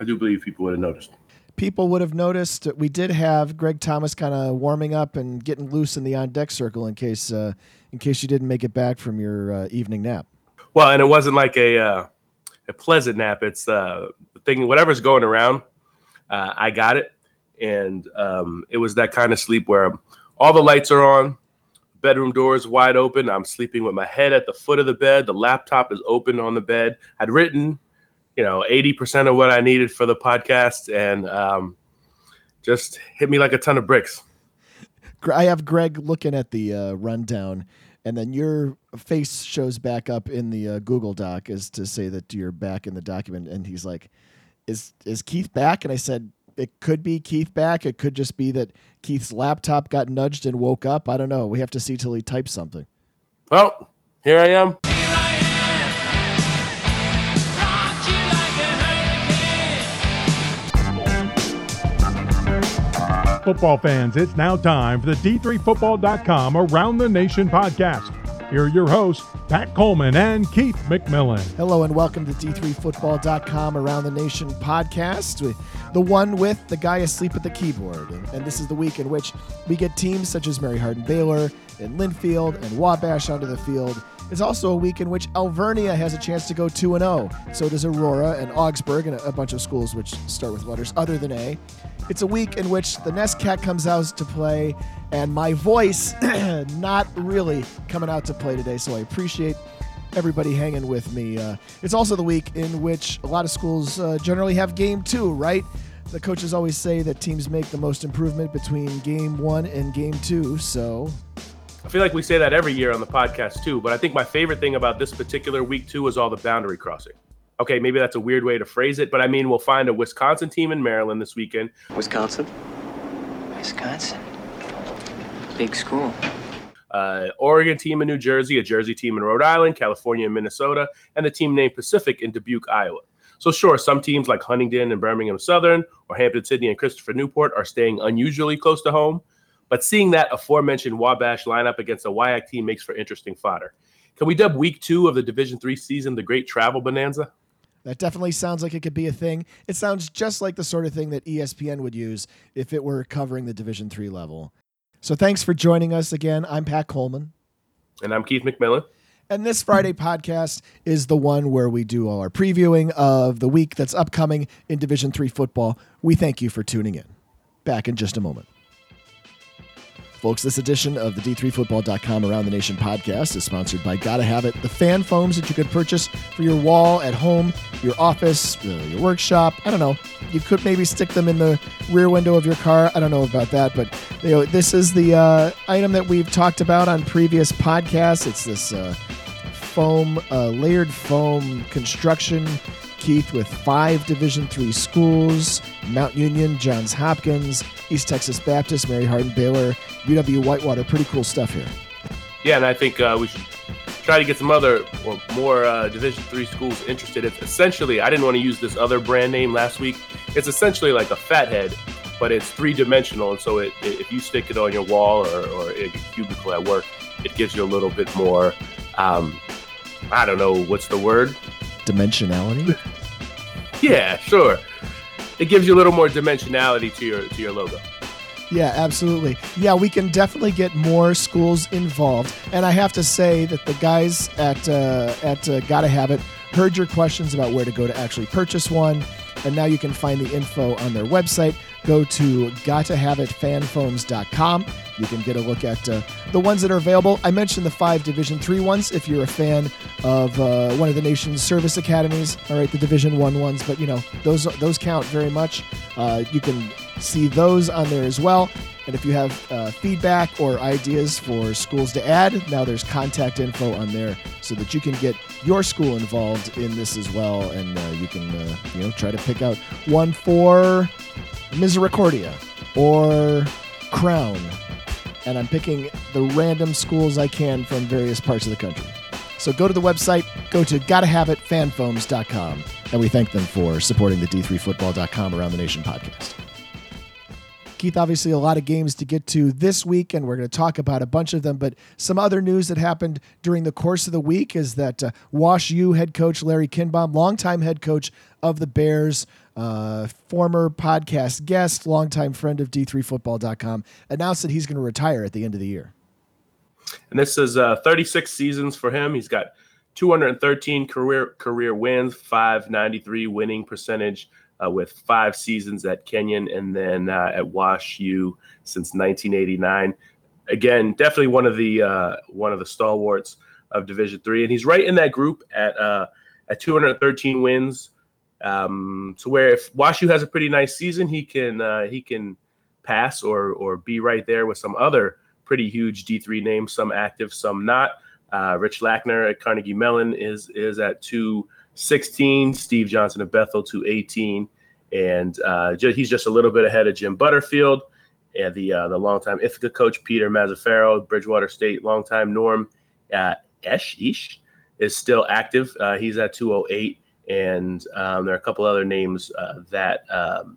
I do believe people would have noticed. People would have noticed. We did have Greg Thomas kind of warming up and getting loose in the on deck circle in case uh, in case you didn't make it back from your uh, evening nap. Well, and it wasn't like a uh, a pleasant nap. It's uh, the thing, whatever's going around. Uh, I got it, and um, it was that kind of sleep where all the lights are on, bedroom doors wide open. I'm sleeping with my head at the foot of the bed. The laptop is open on the bed. I'd written, you know, 80% of what I needed for the podcast and um, just hit me like a ton of bricks. I have Greg looking at the uh, rundown, and then your face shows back up in the uh, Google Doc as to say that you're back in the document. And he's like, "Is is Keith back?" And I said, "It could be Keith back. It could just be that Keith's laptop got nudged and woke up. I don't know. We have to see till he types something." Well, here I am. Football fans, it's now time for the D3Football.com Around the Nation podcast. Here are your hosts, Pat Coleman and Keith McMillan. Hello and welcome to D3Football.com Around the Nation podcast, the one with the guy asleep at the keyboard. And, this is the week in which we get teams such as Mary Hardin Baylor and Linfield and Wabash onto the field it's also a week in which Alvernia has a chance to go 2 0. So does Aurora and Augsburg and a bunch of schools which start with letters other than A. It's a week in which the NESCAC comes out to play, and my voice not really coming out to play today. So I appreciate everybody hanging with me. Uh, it's also the week in which a lot of schools uh, generally have game two, right? The coaches always say that teams make the most improvement between game one and game two. So I feel like we say that every year on the podcast too, but I think my favorite thing about this particular week two is all the boundary crossing. Okay, maybe that's a weird way to phrase it, but I mean, we'll find a Wisconsin team in Maryland this weekend. Wisconsin? Wisconsin. Big school. Uh, Oregon team in New Jersey, a Jersey team in Rhode Island, California and Minnesota, and the team named Pacific in Dubuque, Iowa. So, sure, some teams like Huntingdon and Birmingham Southern or Hampden-Sydney and Christopher Newport are staying unusually close to home, but seeing that aforementioned Wabash lineup against a WIAC team makes for interesting fodder. Can we dub week two of the Division Three season the Great Travel Bonanza? That definitely sounds like it could be a thing. It sounds just like the sort of thing that ESPN would use if it were covering the Division Three level. So thanks for joining us again. I'm Pat Coleman. And I'm Keith McMillan. And this Friday podcast is the one where we do all our previewing of the week that's upcoming in Division Three football. We thank you for tuning in. Back in just a moment. Folks, this edition of the D3Football.com Around the Nation podcast is sponsored by Gotta Have It, the fan foams that you could purchase for your wall at home, your office, your workshop. I don't know. You could maybe stick them in the rear window of your car. I don't know about that, but you know, this is the uh, item that we've talked about on previous podcasts. It's this uh, foam, uh, layered foam construction Keith with five Division three schools: Mount Union, Johns Hopkins, East Texas Baptist, Mary Hardin Baylor, UW Whitewater. Pretty cool stuff here. Yeah, and I think uh, we should try to get some other or more uh, Division three schools interested. It's essentially, I didn't want to use this other brand name last week. It's essentially like a fathead, but it's three dimensional, and so it, it, if you stick it on your wall or, or a cubicle at work, it gives you a little bit more. Um, I don't know what's the word dimensionality. yeah, sure. It gives you a little more dimensionality to your to your logo. Yeah, absolutely. Yeah, we can definitely get more schools involved. And I have to say that the guys at uh, at uh, Gotta Have It heard your questions about where to go to actually purchase one, and now you can find the info on their website. Go to gottahaveitfanfoams.com. You can get a look at uh, the ones that are available. I mentioned the five Division Three ones. If you're a fan of uh, one of the nation's service academies, all right, the Division One ones, but you know those those count very much. Uh, you can see those on there as well. And if you have uh, feedback or ideas for schools to add, now there's contact info on there so that you can get your school involved in this as well, and uh, you can uh, you know try to pick out one for Misericordia or Crown. And I'm picking the random schools I can from various parts of the country. So go to the website, go to gottahaveitfanfoams.com, and we thank them for supporting the D3Football.com Around the Nation podcast. Keith, obviously, a lot of games to get to this week, and we're going to talk about a bunch of them. But some other news that happened during the course of the week is that uh, Wash U head coach Larry Kindbom, longtime head coach of the Bears, uh, former podcast guest, longtime friend of D3Football.com, announced that he's going to retire at the end of the year. And this is uh, 36 seasons for him. He's got 213 career career wins, 593 winning percentage uh, with five seasons at Kenyon and then uh, at Wash U since 1989. Again, definitely one of the uh, one of the stalwarts of Division Three, and he's right in that group at uh, at 213 wins. Um, to where if Wash U has a pretty nice season, he can uh, he can pass or or be right there with some other pretty huge D3 names, some active, some not. Uh, Rich Lackner at Carnegie Mellon is is at 216. Steve Johnson of Bethel 218, and uh, he's just a little bit ahead of Jim Butterfield and the uh, the longtime Ithaca coach Peter Mazzaferro, Bridgewater State longtime Norm uh, Esch Ish is still active. Uh, he's at 208, and um, there are a couple other names uh, that. Um,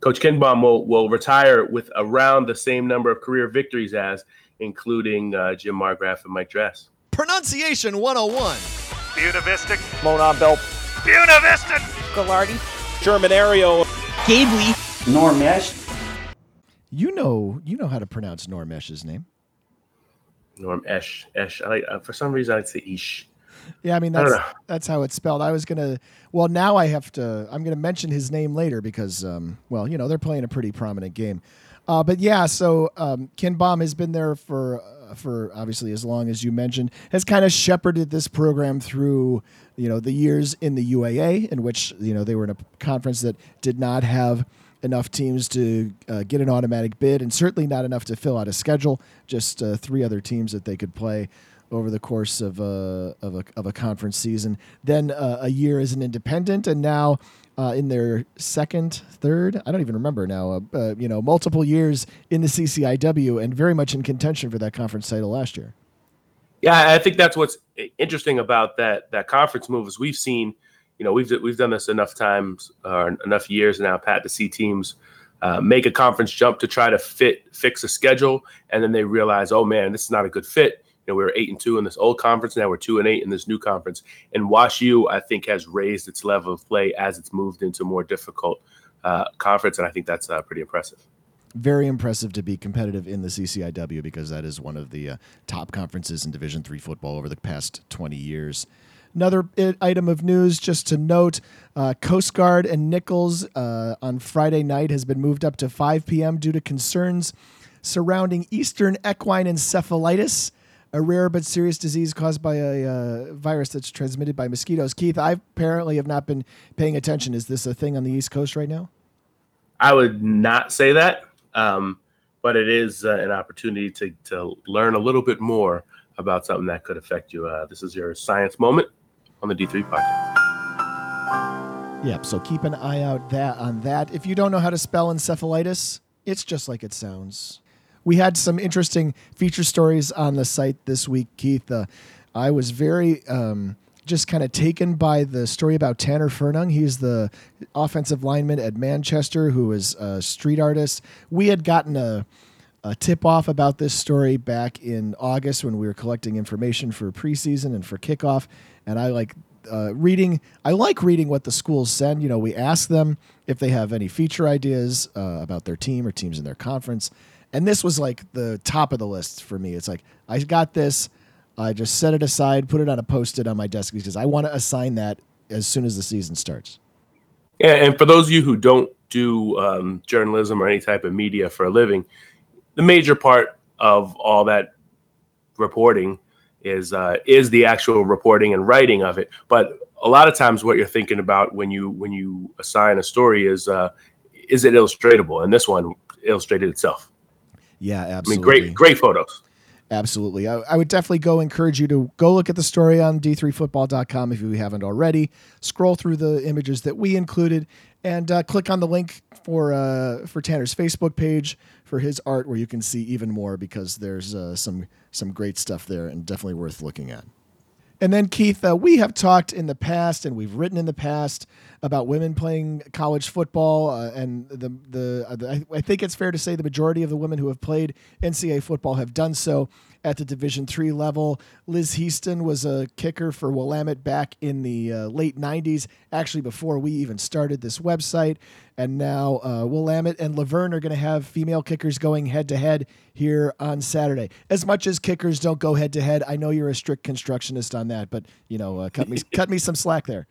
Coach Kindbom will, will retire with around the same number of career victories as, including uh, Jim Margraff and Mike Dress. Pronunciation 101. Buena Vista. Monon Belt. Buena Vista. Gallardi. German Aerial. Gably. Normesh. You know, you know how to pronounce Normesh's name. Norm Esch. Esch. I like, uh, for some reason, I'd say Ish. Yeah, I mean that's know. that's how it's spelled. I was gonna. Well, now I have to. I'm gonna mention his name later because, um, well, you know, they're playing a pretty prominent game. Uh, but yeah, so um, Kindbom has been there for for obviously as long as you mentioned. Has kind of shepherded this program through you know the years in the UAA in which you know they were in a conference that did not have enough teams to uh, get an automatic bid, and certainly not enough to fill out a schedule. Just uh, three other teams that they could play over the course of a of a, of a conference season. Then uh, a year as an independent, and now uh, in their second, third, I don't even remember now. Uh, uh, you know, multiple years in the CCIW, and very much in contention for that conference title last year. Yeah, I think that's what's interesting about that that conference move is we've seen, you know, we've we've done this enough times or enough years now, Pat, to see teams uh, make a conference jump to try to fit fix a schedule, and then they realize, oh man, this is not a good fit. You know, we were eight and two in this old conference. Now we're two and eight in this new conference. And Wash U, I think, has raised its level of play as it's moved into more difficult uh, conference, and I think that's uh, pretty impressive. Very impressive to be competitive in the CCIW because that is one of the uh, top conferences in Division three football over the past twenty years. Another item of news, just to note, uh, Coast Guard and Nichols uh, on Friday night has been moved up to 5 p.m. due to concerns surrounding Eastern equine encephalitis, a rare but serious disease caused by a uh, virus that's transmitted by mosquitoes. Keith, I apparently have not been paying attention. Is this a thing on the East Coast right now? I would not say that, um, but it is uh, an opportunity to to learn a little bit more about something that could affect you. Uh, this is your science moment on the D3 podcast. Yep. So keep an eye out that on that. If you don't know how to spell encephalitis, it's just like it sounds. We had some interesting feature stories on the site this week, Keith. Uh, I was very um, just kind of taken by the story about Tanner Fernung. He's the offensive lineman at Manchester who is a street artist. We had gotten a a tip off about this story back in August when we were collecting information for preseason and for kickoff. And I like uh, reading, I like reading what the schools send. You know, we ask them if they have any feature ideas uh, about their team or teams in their conference. And this was like the top of the list for me. It's like, I got this. I just set it aside, put it on a post it on my desk because I want to assign that as soon as the season starts. Yeah, and for those of you who don't do um, journalism or any type of media for a living, the major part of all that reporting is uh, is the actual reporting and writing of it. But a lot of times, what you're thinking about when you when you assign a story is uh, is it illustratable? And this one illustrated itself. Yeah, I mean, great great photos. Absolutely. I, I would definitely go encourage you to go look at the story on d3football.com if you haven't already. Scroll through the images that we included and uh, click on the link for uh, for Tanner's Facebook page for his art where you can see even more because there's uh, some some great stuff there and definitely worth looking at. And then, Keith, uh, we have talked in the past and we've written in the past about women playing college football. Uh, and the, the, uh, the I, I think it's fair to say the majority of the women who have played NCAA football have done so at the Division three level. Liz Heaston was a kicker for Willamette back in the uh, late 90s, actually before we even started this website. And now uh, Willamette and La Verne are going to have female kickers going head to head here on Saturday. As much as kickers don't go head to head, I know you're a strict constructionist on that, but you know, uh, cut me cut me some slack there.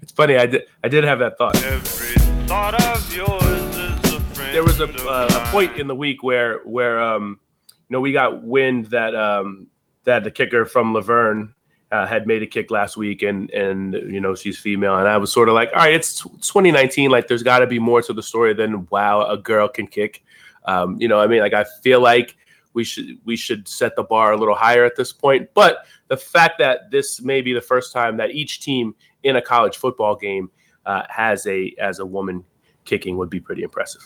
It's funny. I did. I did have that thought. Every thought of yours is a friend There was a, of uh, a point in the week where where um, you know we got wind that um, that the kicker from La Verne uh, had made a kick last week, and and you know she's female, and I was sort of like, all right, it's 2019. Like, there's got to be more to the story than wow, a girl can kick. Um, you know, I mean, like I feel like we should we should set the bar a little higher at this point. But the fact that this may be the first time that each team in a college football game uh, has a as a woman kicking would be pretty impressive.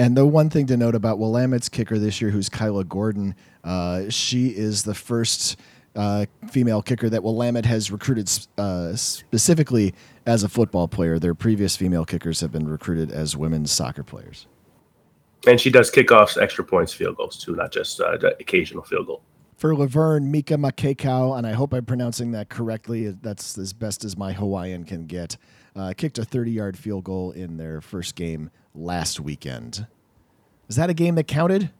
And the one thing to note about Willamette's kicker this year, who's Kyla Gordon, uh, she is the first uh, female kicker that Willamette has recruited uh, specifically as a football player. Their previous female kickers have been recruited as women's soccer players. And she does kickoffs, extra points, field goals too, not just uh, the occasional field goal. For La Verne, Mika Makekau, and I hope I'm pronouncing that correctly. That's as best as my Hawaiian can get. Uh, kicked a 30 yard field goal in their first game last weekend. Is that a game that counted?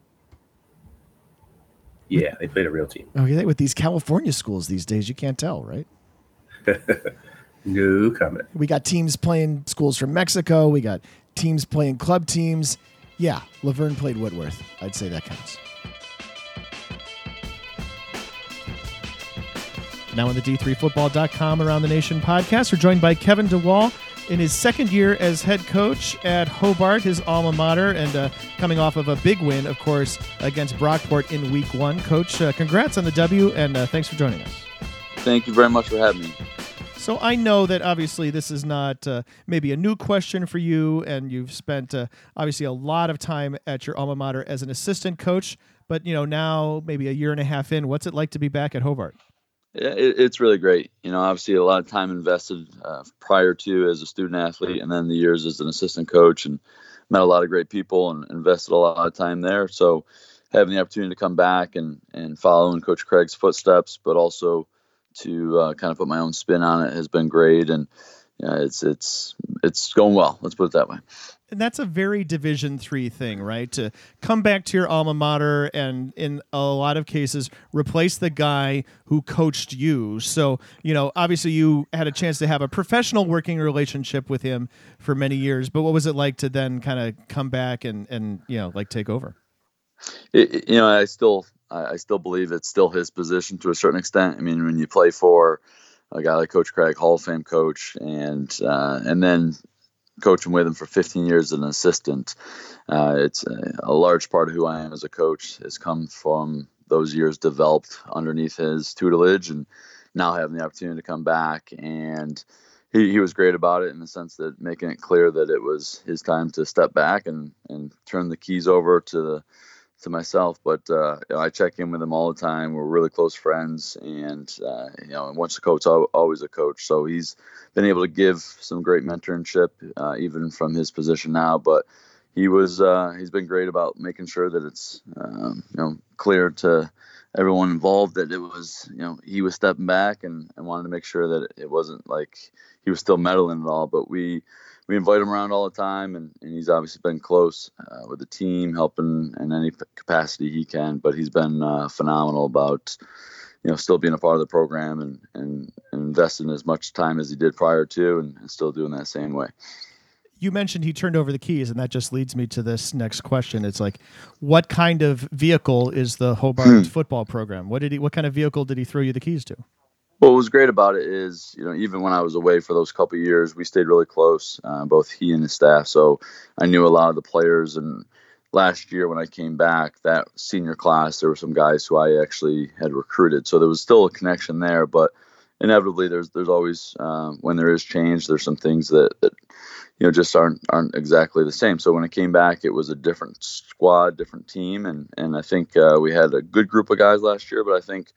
Yeah, they played a real team. Okay, with these California schools these days, you can't tell, right? No comment. We got teams playing schools from Mexico. We got teams playing club teams. Yeah, La Verne played Whitworth. I'd say that counts. Now on the D3Football.com Around the Nation podcast, we're joined by Kevin DeWall in his second year as head coach at Hobart, his alma mater, and uh, coming off of a big win, of course, against Brockport in week one. Coach, uh, congrats on the W, and uh, thanks for joining us. Thank you very much for having me. So I know that obviously this is not uh, maybe a new question for you, and you've spent uh, obviously a lot of time at your alma mater as an assistant coach. But you know now, maybe a year and a half in, what's it like to be back at Hobart? Yeah, it, it's really great. You know, obviously a lot of time invested uh, prior to as a student athlete, and then the years as an assistant coach, and met a lot of great people and invested a lot of time there. So having the opportunity to come back and and follow in Coach Cragg's footsteps, but also to uh, kind of put my own spin on it has been great, and yeah, it's it's it's going well. Let's put it that way. And that's a very Division three thing, right? To come back to your alma mater and, in a lot of cases, replace the guy who coached you. So, you know, obviously you had a chance to have a professional working relationship with him for many years. But what was it like to then kind of come back and and you know like take over? it, you know, I still, I still believe it's still his position to a certain extent. I mean, when you play for a guy like Coach Cragg, Hall of Fame coach, and uh, and then coaching with him for 15 years as an assistant, uh, it's a, a large part of who I am as a coach has come from those years developed underneath his tutelage, and now having the opportunity to come back and. He, he was great about it in the sense that making it clear that it was his time to step back and, and turn the keys over to the to myself, but uh, you know, I check in with him all the time. We're really close friends, and uh, you know, and once a coach, always a coach. So he's been able to give some great mentorship, uh, even from his position now. But he was uh, he's been great about making sure that it's um, you know clear to everyone involved that it was you know he was stepping back and, and wanted to make sure that it wasn't like he was still meddling at all. But we we invite him around all the time, and, and he's obviously been close uh, with the team, helping in any capacity he can. But he's been uh, phenomenal about, you know, still being a part of the program and, and, and investing as much time as he did prior to, and, and still doing that same way. You mentioned he turned over the keys, and that just leads me to this next question. It's like, what kind of vehicle is the Hobart football program? What did he? What kind of vehicle did he throw you the keys to? Well, What was great about it is, you know, even when I was away for those couple of years, we stayed really close, uh, both he and his staff. So I knew a lot of the players. And last year when I came back, that senior class, there were some guys who I actually had recruited. So there was still a connection there. But inevitably, there's there's always um, when there is change, there's some things that, that you know just aren't aren't exactly the same. So when I came back, it was a different squad, different team, and and I think uh, we had a good group of guys last year. But I think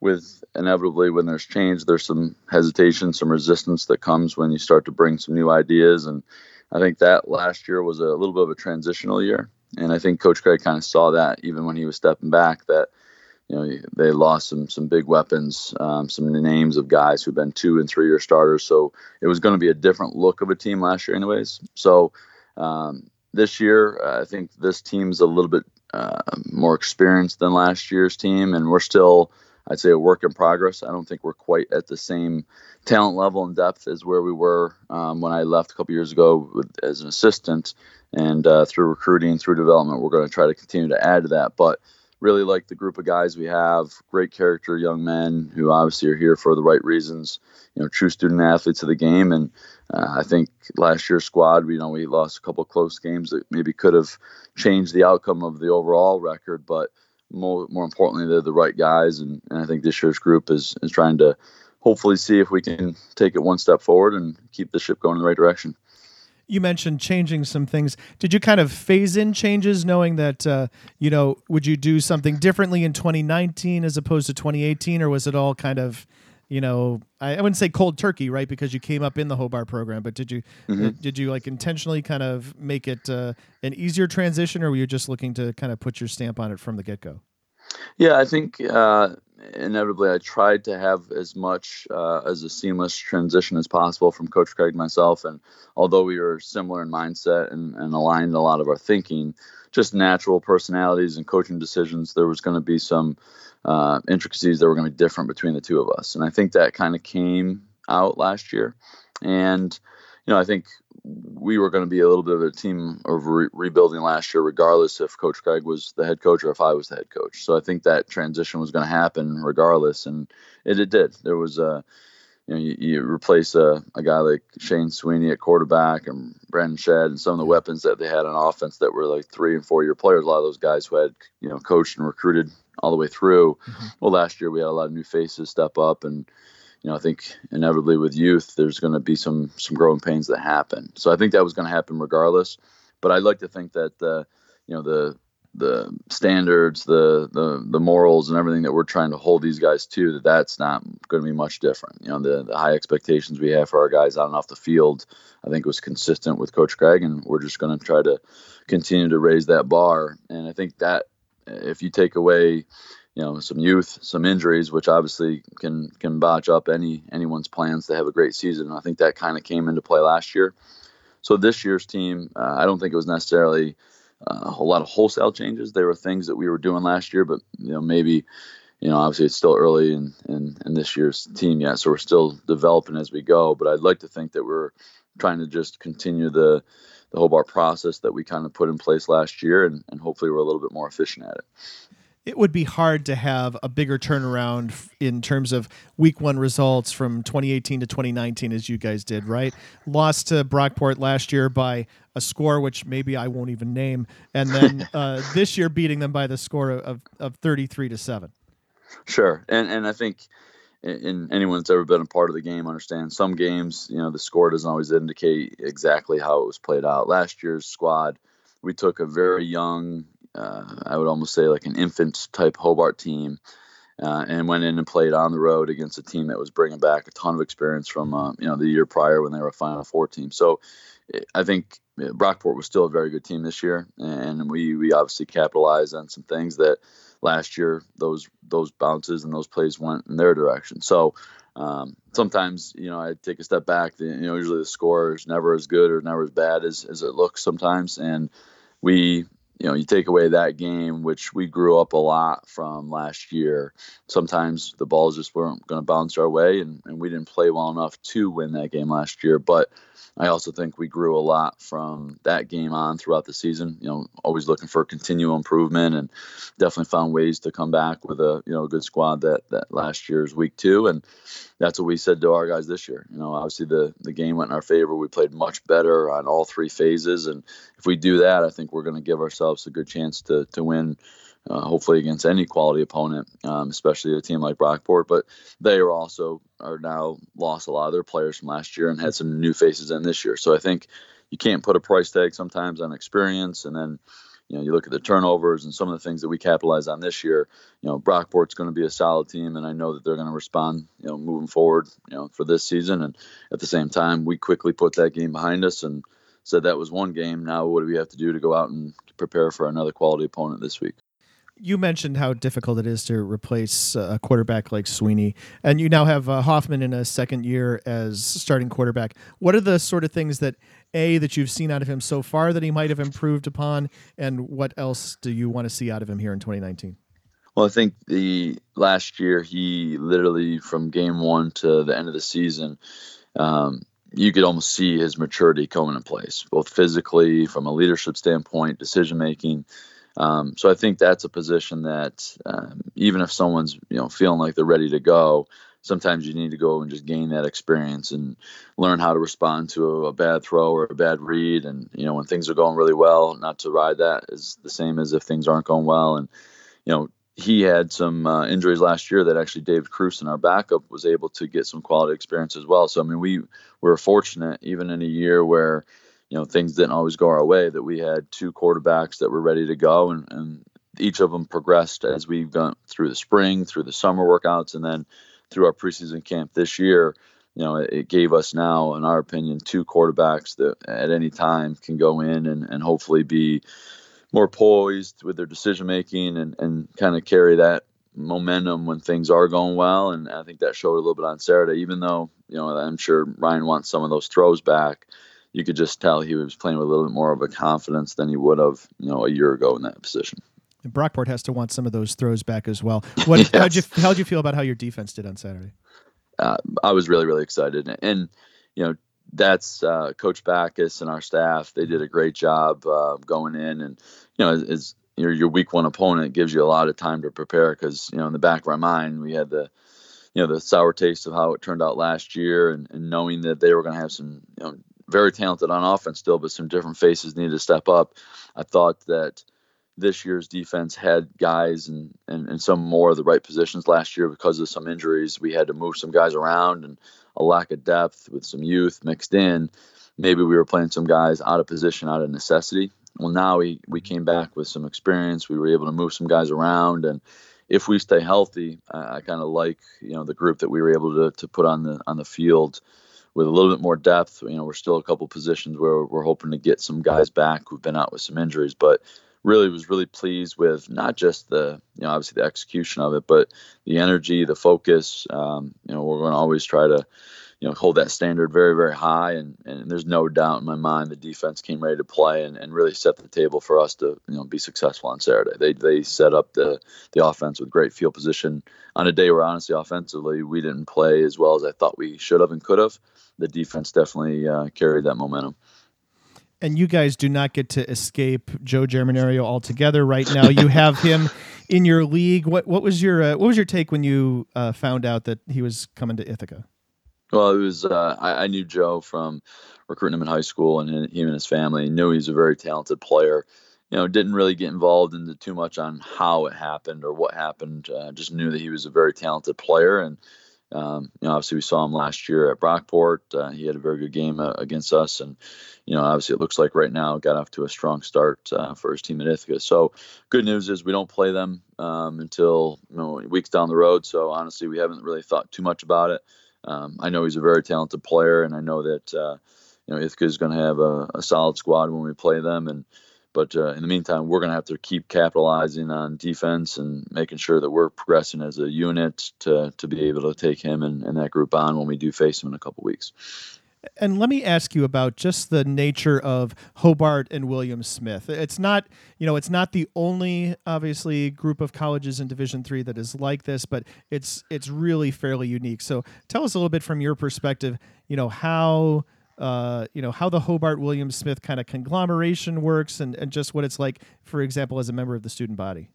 with inevitably when there's change, there's some hesitation, some resistance that comes when you start to bring some new ideas. And I think that last year was a little bit of a transitional year. And I think Coach Cragg kind of saw that even when he was stepping back that you know they lost some some big weapons, um, some names of guys who've been two and three year starters. So it was going to be a different look of a team last year, anyways. So um, this year, I think this team's a little bit uh, more experienced than last year's team, and we're still I'd say a work in progress. I don't think we're quite at the same talent level and depth as where we were um, when I left a couple years ago with, as an assistant. And uh, through recruiting, through development, we're going to try to continue to add to that. But really like the group of guys we have. Great character, young men who obviously are here for the right reasons. You know, true student athletes of the game. And uh, I think last year's squad, you know we lost a couple close games that maybe could have changed the outcome of the overall record, but more more importantly, they're the right guys, and, and I think this year's group is is trying to hopefully see if we can take it one step forward and keep the ship going in the right direction. You mentioned changing some things. Did you kind of phase in changes, knowing that uh, you know, would you do something differently in 2019 as opposed to 2018, or was it all kind of you know, I, I, wouldn't say cold turkey, right? Because you came up in the Hobart program, but did you mm-hmm. uh, did you like intentionally kind of make it uh, an easier transition, or were you just looking to kind of put your stamp on it from the get go? Yeah, I think uh, inevitably I tried to have as much uh, as a seamless transition as possible from Coach Cragg myself, and although we were similar in mindset and, and aligned a lot of our thinking, just natural personalities and coaching decisions, there was going to be some uh, intricacies that were going to be different between the two of us. And I think that kind of came out last year. And, you know, I think we were going to be a little bit of a team of re- rebuilding last year, regardless if Coach Cragg was the head coach or if I was the head coach. So I think that transition was going to happen regardless. And it, it did. There was a, you know, you, you replace a, a guy like Shane Sweeney at quarterback and Brandon Shedd and some of the weapons that they had on offense that were like three and four year players. A lot of those guys who had, you know, coached and recruited all the way through. Mm-hmm. Well, last year we had a lot of new faces step up, and you know I think inevitably with youth there's going to be some some growing pains that happen. So I think that was going to happen regardless. But I'd like to think that uh, you know the the standards, the, the the morals, and everything that we're trying to hold these guys to, that that's not going to be much different. You know, the, the high expectations we have for our guys on and off the field, I think was consistent with Coach Cragg, and we're just going to try to continue to raise that bar. And I think that if you take away you know some youth some injuries which obviously can can botch up any anyone's plans to have a great season. I think that kind of came into play last year. So this year's team uh, i don't think it was necessarily uh, a lot of wholesale changes. There were things that we were doing last year but you know maybe you know obviously it's still early in, in, in this year's team yet so we're still developing as we go. But i'd like to think that we're trying to just continue the the Hobart process that we kind of put in place last year, and, and hopefully we're a little bit more efficient at it. It would be hard to have a bigger turnaround in terms of week one results from 2018 to 2019 as you guys did, right? Lost to Brockport last year by a score which maybe I won't even name, and then uh, this year beating them by the score of, of 33 to 7. Sure. And, and I think and anyone that's ever been a part of the game understands some games, you know, the score doesn't always indicate exactly how it was played out. Last year's squad, we took a very young, uh, I would almost say like an infant type Hobart team, uh, and went in and played on the road against a team that was bringing back a ton of experience from, uh, you know, the year prior when they were a Final Four team. So I think Brockport was still a very good team this year, and we we obviously capitalized on some things that last year those those bounces and those plays went in their direction. So um, sometimes you know I take a step back. You know, usually the score is never as good or never as bad as as it looks sometimes, and we you know, you take away that game, which we grew up a lot from last year. Sometimes the balls just weren't going to bounce our way, and, and we didn't play well enough to win that game last year. But I also think we grew a lot from that game on throughout the season. You know, always looking for continual improvement, and definitely found ways to come back with a you know a good squad that that last year's week two, and that's what we said to our guys this year. You know, obviously the the game went in our favor. We played much better on all three phases, and if we do that, I think we're going to give ourselves a good chance to to win uh, hopefully against any quality opponent, um, especially a team like Brockport. But they are also are now lost a lot of their players from last year and had some new faces in this year. So I think you can't put a price tag sometimes on experience, and then you know, you look at the turnovers and some of the things that we capitalize on this year. You know, Brockport's going to be a solid team, and I know that they're going to respond. You know, moving forward, you know, for this season. And at the same time, we quickly put that game behind us and said that was one game. Now, what do we have to do to go out and prepare for another quality opponent this week? You mentioned how difficult it is to replace a quarterback like Sweeney, and you now have uh, Hoffman in a second year as starting quarterback. What are the sort of things that a that you've seen out of him so far that he might have improved upon, and what else do you want to see out of him here in 2019? Well, I think the last year he literally from game one to the end of the season, um, you could almost see his maturity coming in place, both physically, from a leadership standpoint, decision making. Um, so I think that's a position that um, even if someone's you know feeling like they're ready to go, sometimes you need to go and just gain that experience and learn how to respond to a, bad throw or a bad read. And you know when things are going really well, not to ride that is the same as if things aren't going well. And you know he had some uh, injuries last year that actually David Cruson, our backup, was able to get some quality experience as well. So I mean we were fortunate even in a year where you know things didn't always go our way that we had two quarterbacks that were ready to go and, and each of them progressed as we've gone through the spring through the summer workouts and then through our preseason camp this year you know it, it gave us now in our opinion two quarterbacks that at any time can go in and, and hopefully be more poised with their decision making and, and kind of carry that momentum when things are going well and i think that showed a little bit on saturday even though you know i'm sure ryan wants some of those throws back you could just tell he was playing with a little bit more of a confidence than he would have, you know, a year ago in that position. And Brockport has to want some of those throws back as well. What yes. how'd you how'd you feel about how your defense did on Saturday? Uh, I was really really excited, and you know that's uh, Coach Backus and our staff. They did a great job uh, going in, and you know as your your week one opponent gives you a lot of time to prepare because you know in the back of our mind we had the you know the sour taste of how it turned out last year, and, and knowing that they were going to have some you know very talented on offense still, but some different faces needed to step up. I thought that this year's defense had guys and and, and some more of the right positions last year because of some injuries. We had to move some guys around and a lack of depth with some youth mixed in. Maybe we were playing some guys out of position out of necessity. Well, now we we came back with some experience. We were able to move some guys around, and if we stay healthy, I, I kind of like you know the group that we were able to to put on the on the field with a little bit more depth. You know, we're still a couple positions where we're hoping to get some guys back who've been out with some injuries, but really was really pleased with not just the you know obviously the execution of it, but the energy, the focus. Um, you know, we're going to always try to you know hold that standard very very high, and and there's no doubt in my mind the defense came ready to play and, and really set the table for us to you know be successful on Saturday. They they set up the the offense with great field position on a day where honestly offensively we didn't play as well as I thought we should have and could have the defense definitely uh, carried that momentum. And you guys do not get to escape Joe Germinerio altogether right now. You have him in your league. What what was your uh, what was your take when you uh, found out that he was coming to Ithaca? Well, it was uh, I, I, knew Joe from recruiting him in high school, and he and his family knew he was a very talented player. You know, didn't really get involved into too much on how it happened or what happened. Uh, just knew that he was a very talented player, and um, you know, obviously we saw him last year at Brockport. Uh, he had a very good game uh, against us, and you know, obviously it looks like right now got off to a strong start uh, for his team at Ithaca. So, good news is we don't play them um, until you know weeks down the road. So honestly, we haven't really thought too much about it. Um, I know he's a very talented player, and I know that uh, you know Ithaca is going to have a, a solid squad when we play them, and but uh, in the meantime, we're going to have to keep capitalizing on defense and making sure that we're progressing as a unit to, to be able to take him and, and that group on when we do face him in a couple weeks. And let me ask you about just the nature of Hobart and William Smith. It's not, you know, it's not the only obviously group of colleges in Division Three that is like this, but it's it's really fairly unique. So tell us a little bit from your perspective, you know, how uh, you know how the Hobart Williams Smith kind of conglomeration works, and, and just what it's like, for example, as a member of the student body.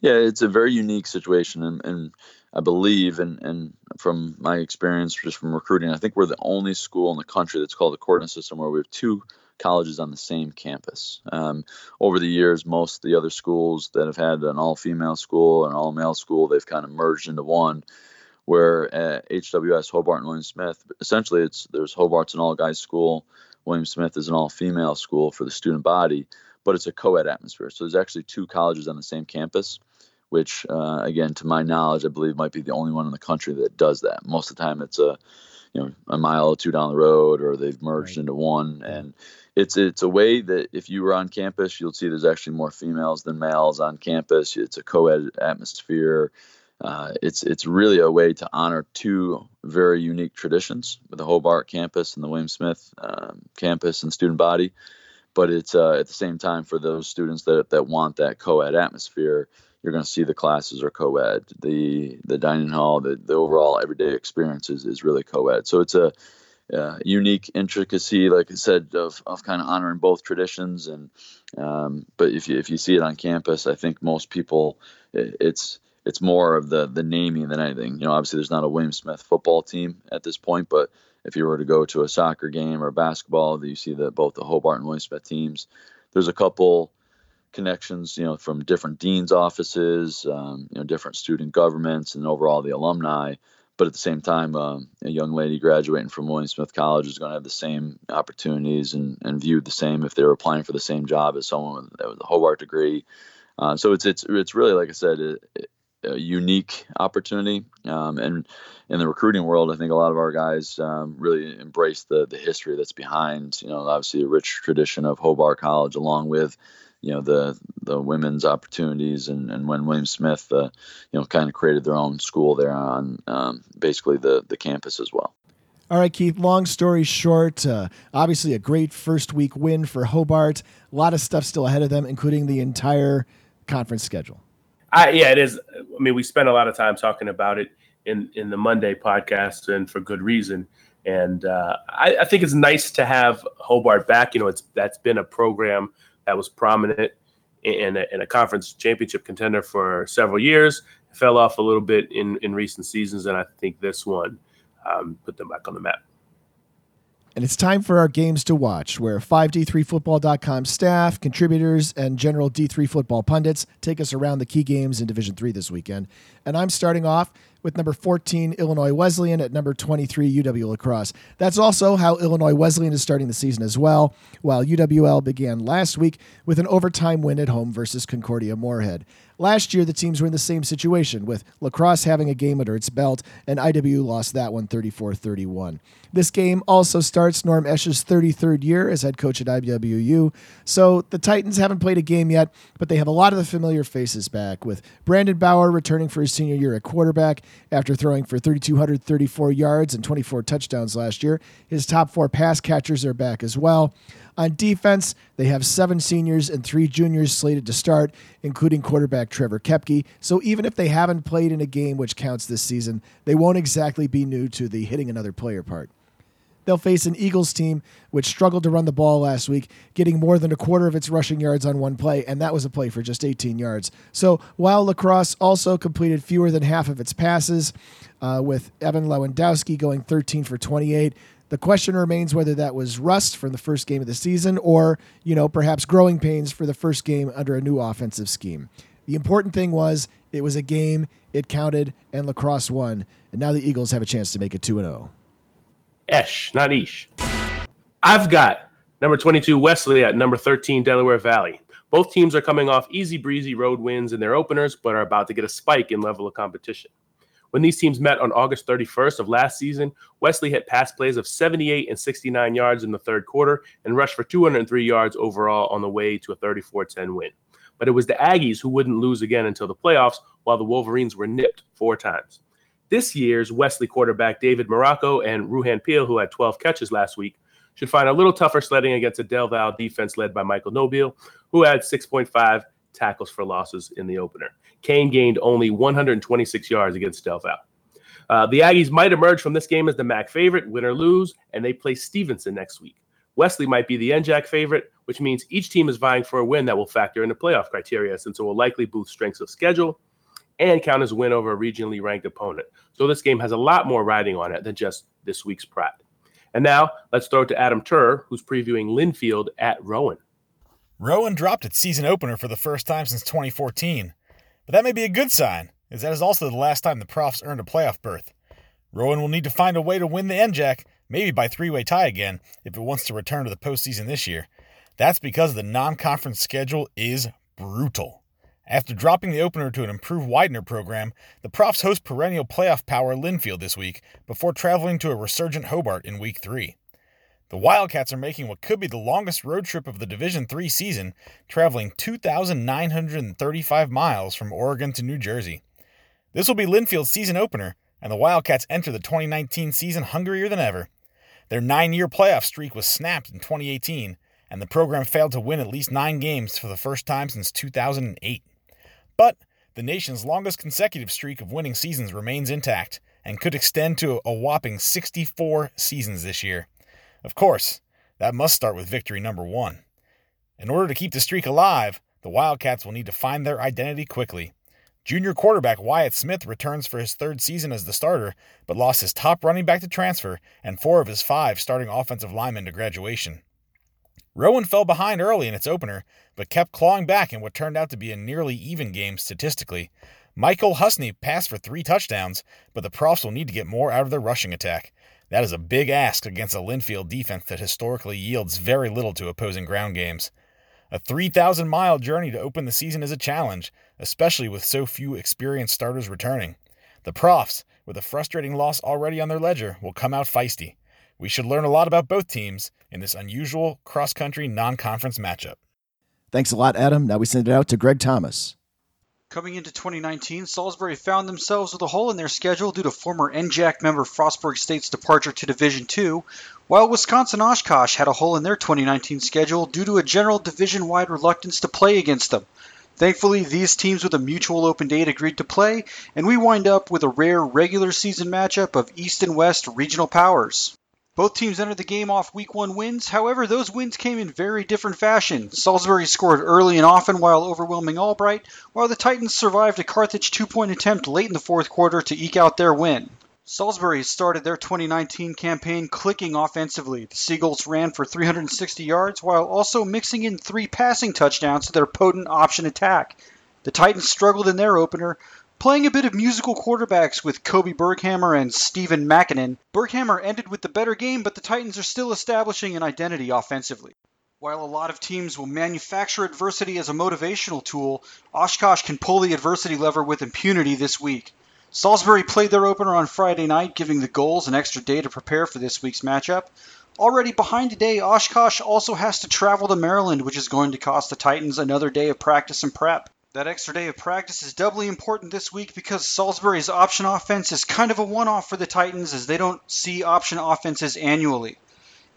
Yeah, it's a very unique situation, and, and I believe, and, and from my experience, just from recruiting, I think we're the only school in the country that's called the coordinate system where we have two colleges on the same campus. Um, over the years, most of the other schools that have had an all-female school and all-male school, they've kind of merged into one where at HWS Hobart and William Smith, essentially it's there's Hobart's an all guys school William Smith is an all-female school for the student body, but it's a co-ed atmosphere. So there's actually two colleges on the same campus, which uh, again, to my knowledge, I believe might be the only one in the country that does that. Most of the time, it's a you know a mile or two down the road, or they've merged right. into one, and it's it's a way that if you were on campus, you'll see there's actually more females than males on campus. It's a co-ed atmosphere. Uh, it's it's really a way to honor two very unique traditions with the Hobart campus and the William Smith um, campus and student body. But it's uh, at the same time for those students that, that want that co-ed atmosphere, you're going to see the classes are co-ed. The the dining hall, the, the overall everyday experience is, is really co-ed. So it's a uh, unique intricacy, like I said, of, of kind of honoring both traditions. And um, but if you if you see it on campus, I think most people, it, it's it's more of the the naming than anything. You know, obviously there's not a William Smith football team at this point, but if you were to go to a soccer game or basketball, you see that both the Hobart and William Smith teams. There's a couple connections, you know, from different deans' offices, um, you know, different student governments, and overall the alumni. But at the same time, um, a young lady graduating from William Smith College is going to have the same opportunities and, and viewed the same if they were applying for the same job as someone with, with a Hobart degree. Uh, so it's it's it's really like I said, it, a unique opportunity. Um, and in the recruiting world, I think a lot of our guys um, really embrace the the history that's behind, you know, obviously a rich tradition of Hobart College, along with, you know, the the women's opportunities, and, and when William Smith, uh, you know, kind of created their own school there on um, basically the the campus as well. All right, Keith, long story short, uh, obviously a great first week win for Hobart. A lot of stuff still ahead of them, including the entire conference schedule. I, yeah, it is. I mean, we spent a lot of time talking about it in in the Monday podcast, and for good reason. And uh, I, I, think it's nice to have Hobart back. You know, it's that's been a program that was prominent in a, in a conference championship contender for several years. Fell off a little bit in in recent seasons, and I think this one um, put them back on the map. And it's time for our games to watch, where 5d3football.com staff, contributors, and general D3 football pundits take us around the key games in Division 3 this weekend. And I'm starting off with number 14 Illinois Wesleyan at number 23 UW La Crosse. That's also how Illinois Wesleyan is starting the season as well, while UWL began last week with an overtime win at home versus Concordia Moorhead. Last year, the teams were in the same situation, with La Crosse having a game under its belt, and IW lost that one 34 31. This game also starts Norm Esch's 33rd year as head coach at IWU. So the Titans haven't played a game yet, but they have a lot of the familiar faces back, with Brandon Bauer returning for his senior year at quarterback after throwing for 3,234 yards and 24 touchdowns last year. His top four pass catchers are back as well. On defense, they have seven seniors and three juniors slated to start, including quarterback Trevor Kepke. So even if they haven't played in a game which counts this season, they won't exactly be new to the hitting another player part. They'll face an Eagles team which struggled to run the ball last week, getting more than a quarter of its rushing yards on one play, and that was a play for just 18 yards. So while La Crosse also completed fewer than half of its passes, uh, with Evan Lewandowski going 13 for 28, the question remains whether that was rust from the first game of the season or, you know, perhaps growing pains for the first game under a new offensive scheme. The important thing was it was a game, it counted, and La Crosse won. And now the Eagles have a chance to make it 2 0. Esh, not Ish. I've got number 22 Wesley at number 13 Delaware Valley. Both teams are coming off easy breezy road wins in their openers, but are about to get a spike in level of competition. When these teams met on August 31st of last season, Wesley hit pass plays of 78 and 69 yards in the third quarter and rushed for 203 yards overall on the way to a 34 10 win. But it was the Aggies who wouldn't lose again until the playoffs, while the Wolverines were nipped four times. This year's Wesley quarterback David Morocco and Ruhan Peel, who had 12 catches last week, should find a little tougher sledding against a Del Val defense led by Michael Nobile, who had 6.5 tackles for losses in the opener. Kane gained only 126 yards against Del Val. Uh, the Aggies might emerge from this game as the MAC favorite, win or lose, and they play Stevenson next week. Wesley might be the NJAC favorite, which means each team is vying for a win that will factor into playoff criteria since it will likely boost strengths of schedule and count as win over a regionally ranked opponent. So this game has a lot more riding on it than just this week's pride. And now let's throw it to Adam Turer, who's previewing Linfield at Rowan. Rowan dropped its season opener for the first time since 2014, but that may be a good sign, as that is also the last time the Profs earned a playoff berth. Rowan will need to find a way to win the NJAC maybe by three way tie again if it wants to return to the postseason this year. That's because the non conference schedule is brutal. After dropping the opener to an improved Widener program, the Profs host perennial playoff power Linfield this week before traveling to a resurgent Hobart in week three. The Wildcats are making what could be the longest road trip of the Division III season, traveling 2,935 miles from Oregon to New Jersey. This will be Linfield's season opener, and the Wildcats enter the 2019 season hungrier than ever. Their nine year playoff streak was snapped in 2018, and the program failed to win at least nine games for the first time since 2008. But the nation's longest consecutive streak of winning seasons remains intact and could extend to a whopping 64 seasons this year. Of course, that must start with victory number one. In order to keep the streak alive, the Wildcats will need to find their identity quickly. Junior quarterback Wyatt Smith returns for his third season as the starter, but lost his top running back to transfer and four of his five starting offensive linemen to graduation. Rowan fell behind early in its opener, but kept clawing back in what turned out to be a nearly even game statistically. Michael Husney passed for three touchdowns, but the Profs will need to get more out of their rushing attack. That is a big ask against a Linfield defense that historically yields very little to opposing ground games. A 3,000 mile journey to open the season is a challenge, especially with so few experienced starters returning. The Profs, with a frustrating loss already on their ledger, will come out feisty. We should learn a lot about both teams in this unusual cross country non conference matchup. Thanks a lot, Adam. Now we send it out to Greg Thomas. Coming into 2019, Salisbury found themselves with a hole in their schedule due to former NJAC member Frostburg State's departure to Division II, while Wisconsin Oshkosh had a hole in their 2019 schedule due to a general division wide reluctance to play against them. Thankfully, these teams with a mutual open date agreed to play, and we wind up with a rare regular season matchup of East and West regional powers. Both teams entered the game off week one wins. However, those wins came in very different fashion. Salisbury scored early and often while overwhelming Albright, while the Titans survived a Carthage two point attempt late in the fourth quarter to eke out their win. Salisbury started their 2019 campaign clicking offensively. The Seagulls ran for 360 yards while also mixing in three passing touchdowns to their potent option attack. The Titans struggled in their opener, Playing a bit of musical quarterbacks with Kobe Berghammer and Stephen Mackinnon, Berghammer ended with the better game, but the Titans are still establishing an identity offensively. While a lot of teams will manufacture adversity as a motivational tool, Oshkosh can pull the adversity lever with impunity this week. Salisbury played their opener on Friday night, giving the Gulls an extra day to prepare for this week's matchup. Already behind today, Oshkosh also has to travel to Maryland, which is going to cost the Titans another day of practice and prep. That extra day of practice is doubly important this week because Salisbury's option offense is kind of a one off for the Titans as they don't see option offenses annually.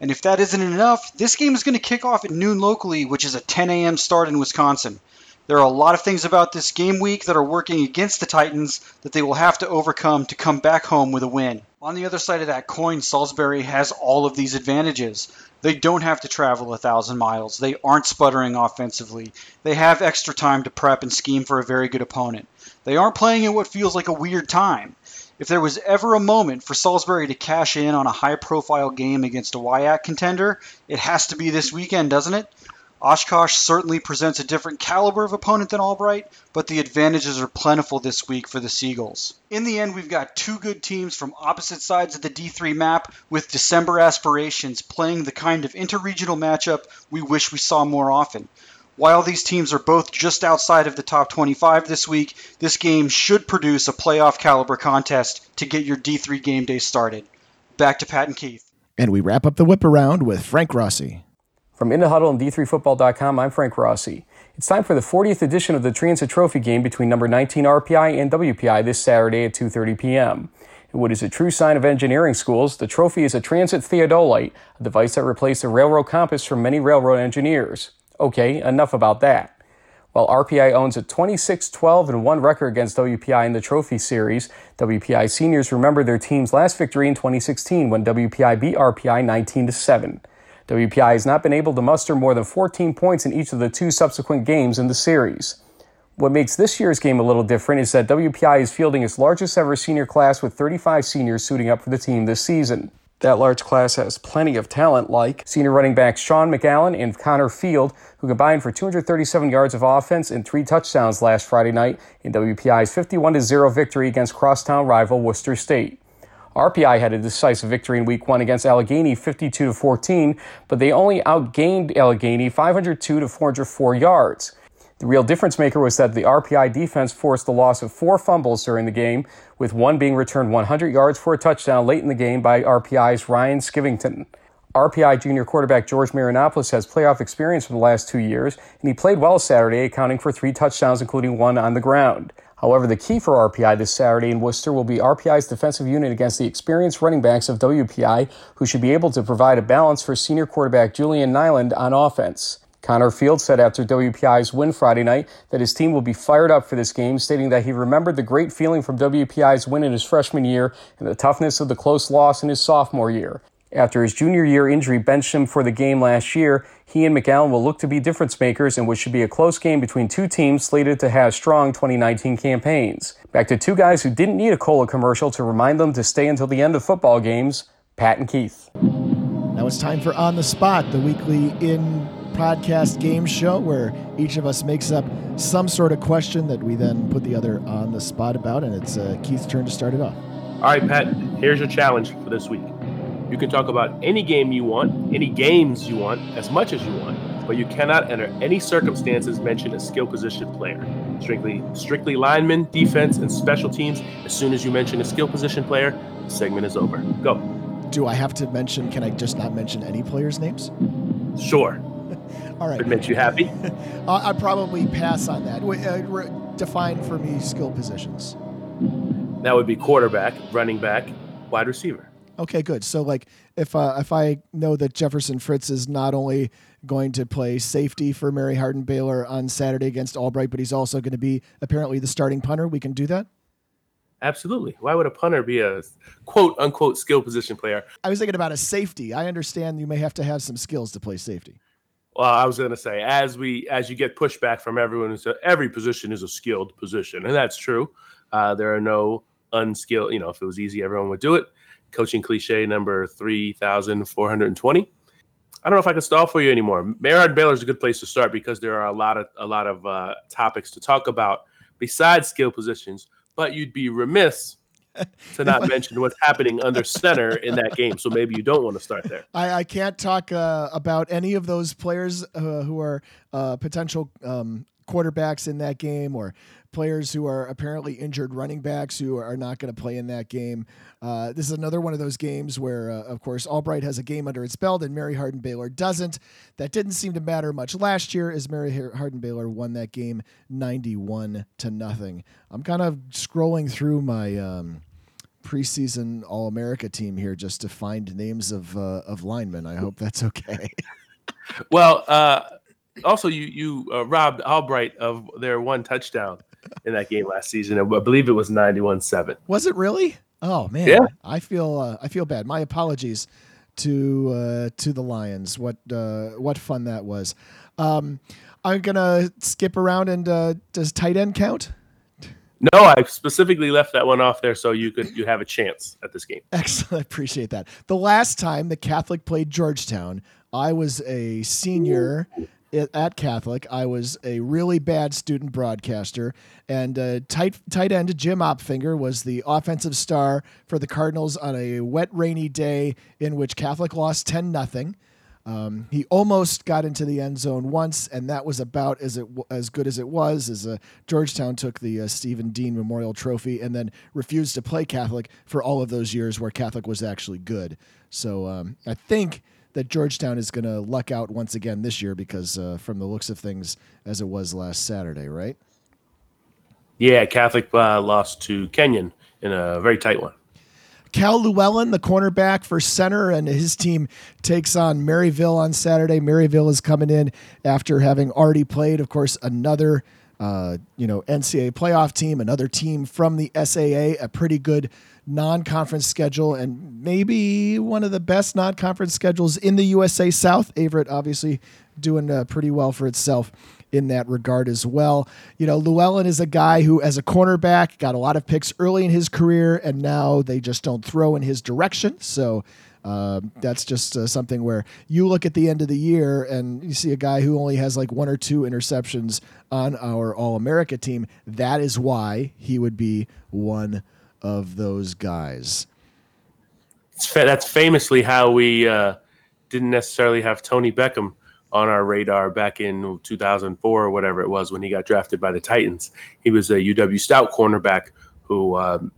And if that isn't enough, this game is going to kick off at noon locally, which is a 10 a.m. start in Wisconsin. There are a lot of things about this game week that are working against the Titans that they will have to overcome to come back home with a win. On the other side of that coin, Salisbury has all of these advantages. They don't have to travel a thousand miles. They aren't sputtering offensively. They have extra time to prep and scheme for a very good opponent. They aren't playing in what feels like a weird time. If there was ever a moment for Salisbury to cash in on a high profile game against a WIAC contender, it has to be this weekend, doesn't it? Oshkosh certainly presents a different caliber of opponent than Albright, but the advantages are plentiful this week for the Seagulls. In the end, we've got two good teams from opposite sides of the D3 map with December aspirations playing the kind of interregional matchup we wish we saw more often. While these teams are both just outside of the top 25 this week, this game should produce a playoff caliber contest to get your D3 game day started. Back to Pat and Keith. And we wrap up the whip around with Frank Rossi. From In the Huddle and D3Football.com, I'm Frank Rossi. It's time for the 40th edition of the Transit Trophy game between number 19 RPI and WPI this Saturday at 2.30 p.m. In what is a true sign of engineering schools, the trophy is a transit theodolite, a device that replaced the railroad compass for many railroad engineers. Okay, enough about that. While RPI owns a 26 12 and 1 record against WPI in the trophy series, WPI seniors remember their team's last victory in 2016 when WPI beat RPI 19 7. WPI has not been able to muster more than 14 points in each of the two subsequent games in the series. What makes this year's game a little different is that WPI is fielding its largest ever senior class with 35 seniors suiting up for the team this season. That large class has plenty of talent like senior running backs Sean McAllen and Connor Field, who combined for 237 yards of offense and three touchdowns last Friday night in WPI's 51 0 victory against crosstown rival Worcester State. RPI had a decisive victory in week one against Allegheny 52 to 14, but they only outgained Allegheny 502 to 404 yards. The real difference maker was that the RPI defense forced the loss of four fumbles during the game, with one being returned 100 yards for a touchdown late in the game by RPI's Ryan Skivington. RPI junior quarterback George Marinopoulos has playoff experience for the last two years, and he played well Saturday, accounting for three touchdowns, including one on the ground. However, the key for RPI this Saturday in Worcester will be RPI's defensive unit against the experienced running backs of WPI, who should be able to provide a balance for senior quarterback Julian Nyland on offense. Connor Field said after WPI's win Friday night that his team will be fired up for this game, stating that he remembered the great feeling from WPI's win in his freshman year and the toughness of the close loss in his sophomore year. After his junior year injury benched him for the game last year, he and McAllen will look to be difference makers in what should be a close game between two teams slated to have strong 2019 campaigns. Back to two guys who didn't need a cola commercial to remind them to stay until the end of football games, Pat and Keith. Now it's time for On the Spot, the weekly in podcast game show where each of us makes up some sort of question that we then put the other on the spot about, and it's uh, Keith's turn to start it off. All right, Pat, here's your challenge for this week. You can talk about any game you want, any games you want, as much as you want, but you cannot, under any circumstances, mention a skill position player. Strictly, strictly linemen, defense, and special teams. As soon as you mention a skill position player, the segment is over. Go. Do I have to mention? Can I just not mention any players' names? Sure. All right. It makes you happy. Uh, I'd probably pass on that. Uh, define for me skill positions. That would be quarterback, running back, wide receiver. Okay, good. So, like, if uh, if I know that Jefferson Fritz is not only going to play safety for Mary Hardin Baylor on Saturday against Albright, but he's also going to be apparently the starting punter, we can do that. Absolutely. Why would a punter be a quote unquote skill position player? I was thinking about a safety. I understand you may have to have some skills to play safety. Well, I was going to say as we as you get pushback from everyone, so every position is a skilled position, and that's true. Uh, there are no unskilled. You know, if it was easy, everyone would do it. Coaching cliche number three thousand four hundred and twenty. I don't know if I can stall for you anymore. Maryland Baylor is a good place to start because there are a lot of a lot of uh, topics to talk about besides skill positions. But you'd be remiss to not mention what's happening under center in that game. So maybe you don't want to start there. I, I can't talk uh, about any of those players uh, who are uh, potential um, quarterbacks in that game or players who are apparently injured running backs who are not going to play in that game. Uh, this is another one of those games where, uh, of course, Albright has a game under its belt and Mary Hardin Baylor doesn't. That didn't seem to matter much last year as Mary Hardin Baylor won that game 91 to nothing. I'm kind of scrolling through my. Um, preseason All America team here just to find names of uh, of linemen. I hope that's okay. well, uh, also you you uh, robbed Albright of their one touchdown in that game last season. I believe it was 91-7. Was it really? Oh man, yeah. I feel uh, I feel bad. My apologies to uh, to the Lions. What uh, what fun that was. Um, I'm gonna skip around and uh, does tight end count? No, I specifically left that one off there so you could you have a chance at this game. Excellent, I appreciate that. The last time the Catholic played Georgetown, I was a senior at Catholic. I was a really bad student broadcaster, and uh, tight tight end Jim Opfinger was the offensive star for the Cardinals on a wet, rainy day in which Catholic lost ten nothing. Um, he almost got into the end zone once, and that was about as it as good as it was. As uh, Georgetown took the uh, Stephen Dean Memorial Trophy, and then refused to play Catholic for all of those years where Catholic was actually good. So um, I think that Georgetown is going to luck out once again this year because, uh, from the looks of things, as it was last Saturday, right? Yeah, Catholic uh, lost to Kenyon in a very tight one. Cal Llewellyn, the cornerback for Centre, and his team takes on Maryville on Saturday. Maryville is coming in after having already played, of course, another uh, you know NCAA playoff team, another team from the SAA, a pretty good non-conference schedule, and maybe one of the best non-conference schedules in the USA South. Averett obviously doing uh, pretty well for itself in that regard as well. You know, Llewellyn is a guy who, as a cornerback, got a lot of picks early in his career, and now they just don't throw in his direction. So uh, that's just uh, something where you look at the end of the year and you see a guy who only has like one or two interceptions on our All America team. That is why he would be one of those guys. fa- that's famously how we uh, didn't necessarily have Tony Beckham on our radar back in 2004 or whatever it was when he got drafted by the Titans. He was a UW Stout cornerback who um,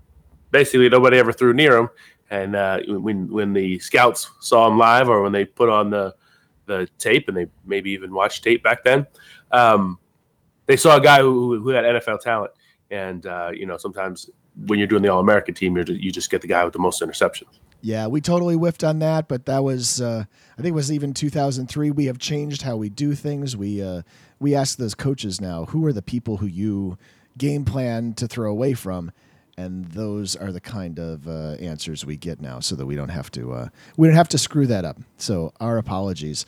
basically nobody ever threw near him. And uh, when when the scouts saw him live, or when they put on the the tape, and they maybe even watched tape back then, um, they saw a guy who, who had NFL talent. And uh, you know, sometimes when you're doing the All American team, you're, you just get the guy with the most interceptions. Yeah, we totally whiffed on that, but that was uh, I think it was even 2003. We have changed how we do things. We uh, we ask those coaches now, who are the people who you game plan to throw away from, and those are the kind of uh, answers we get now, so that we don't have to uh, we don't have to screw that up. So our apologies.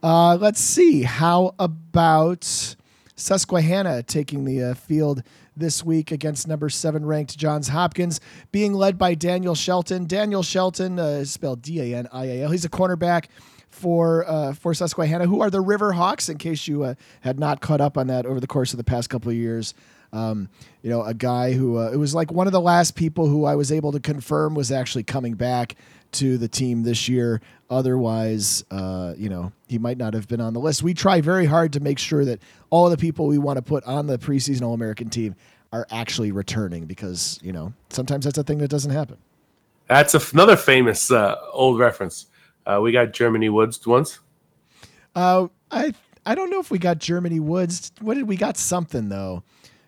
Uh, let's see. How about Susquehanna taking the uh, field this week against number seven ranked Johns Hopkins, being led by Danial Shelton. Danial Shelton uh, is spelled D A N I A L. He's a cornerback for uh, for Susquehanna, who are the River Hawks. In case you uh, had not caught up on that over the course of the past couple of years, um, you know, a guy who uh, it was like one of the last people who I was able to confirm was actually coming back to the team this year. Otherwise, uh, you know, he might not have been on the list. We try very hard to make sure that all the people we want to put on the preseason All American team are actually returning because, you know, sometimes that's a thing that doesn't happen. That's a, another famous uh, old reference. Uh, we got Germany Woods once. Uh, I I don't know if we got Germany Woods. What did we got? Something though,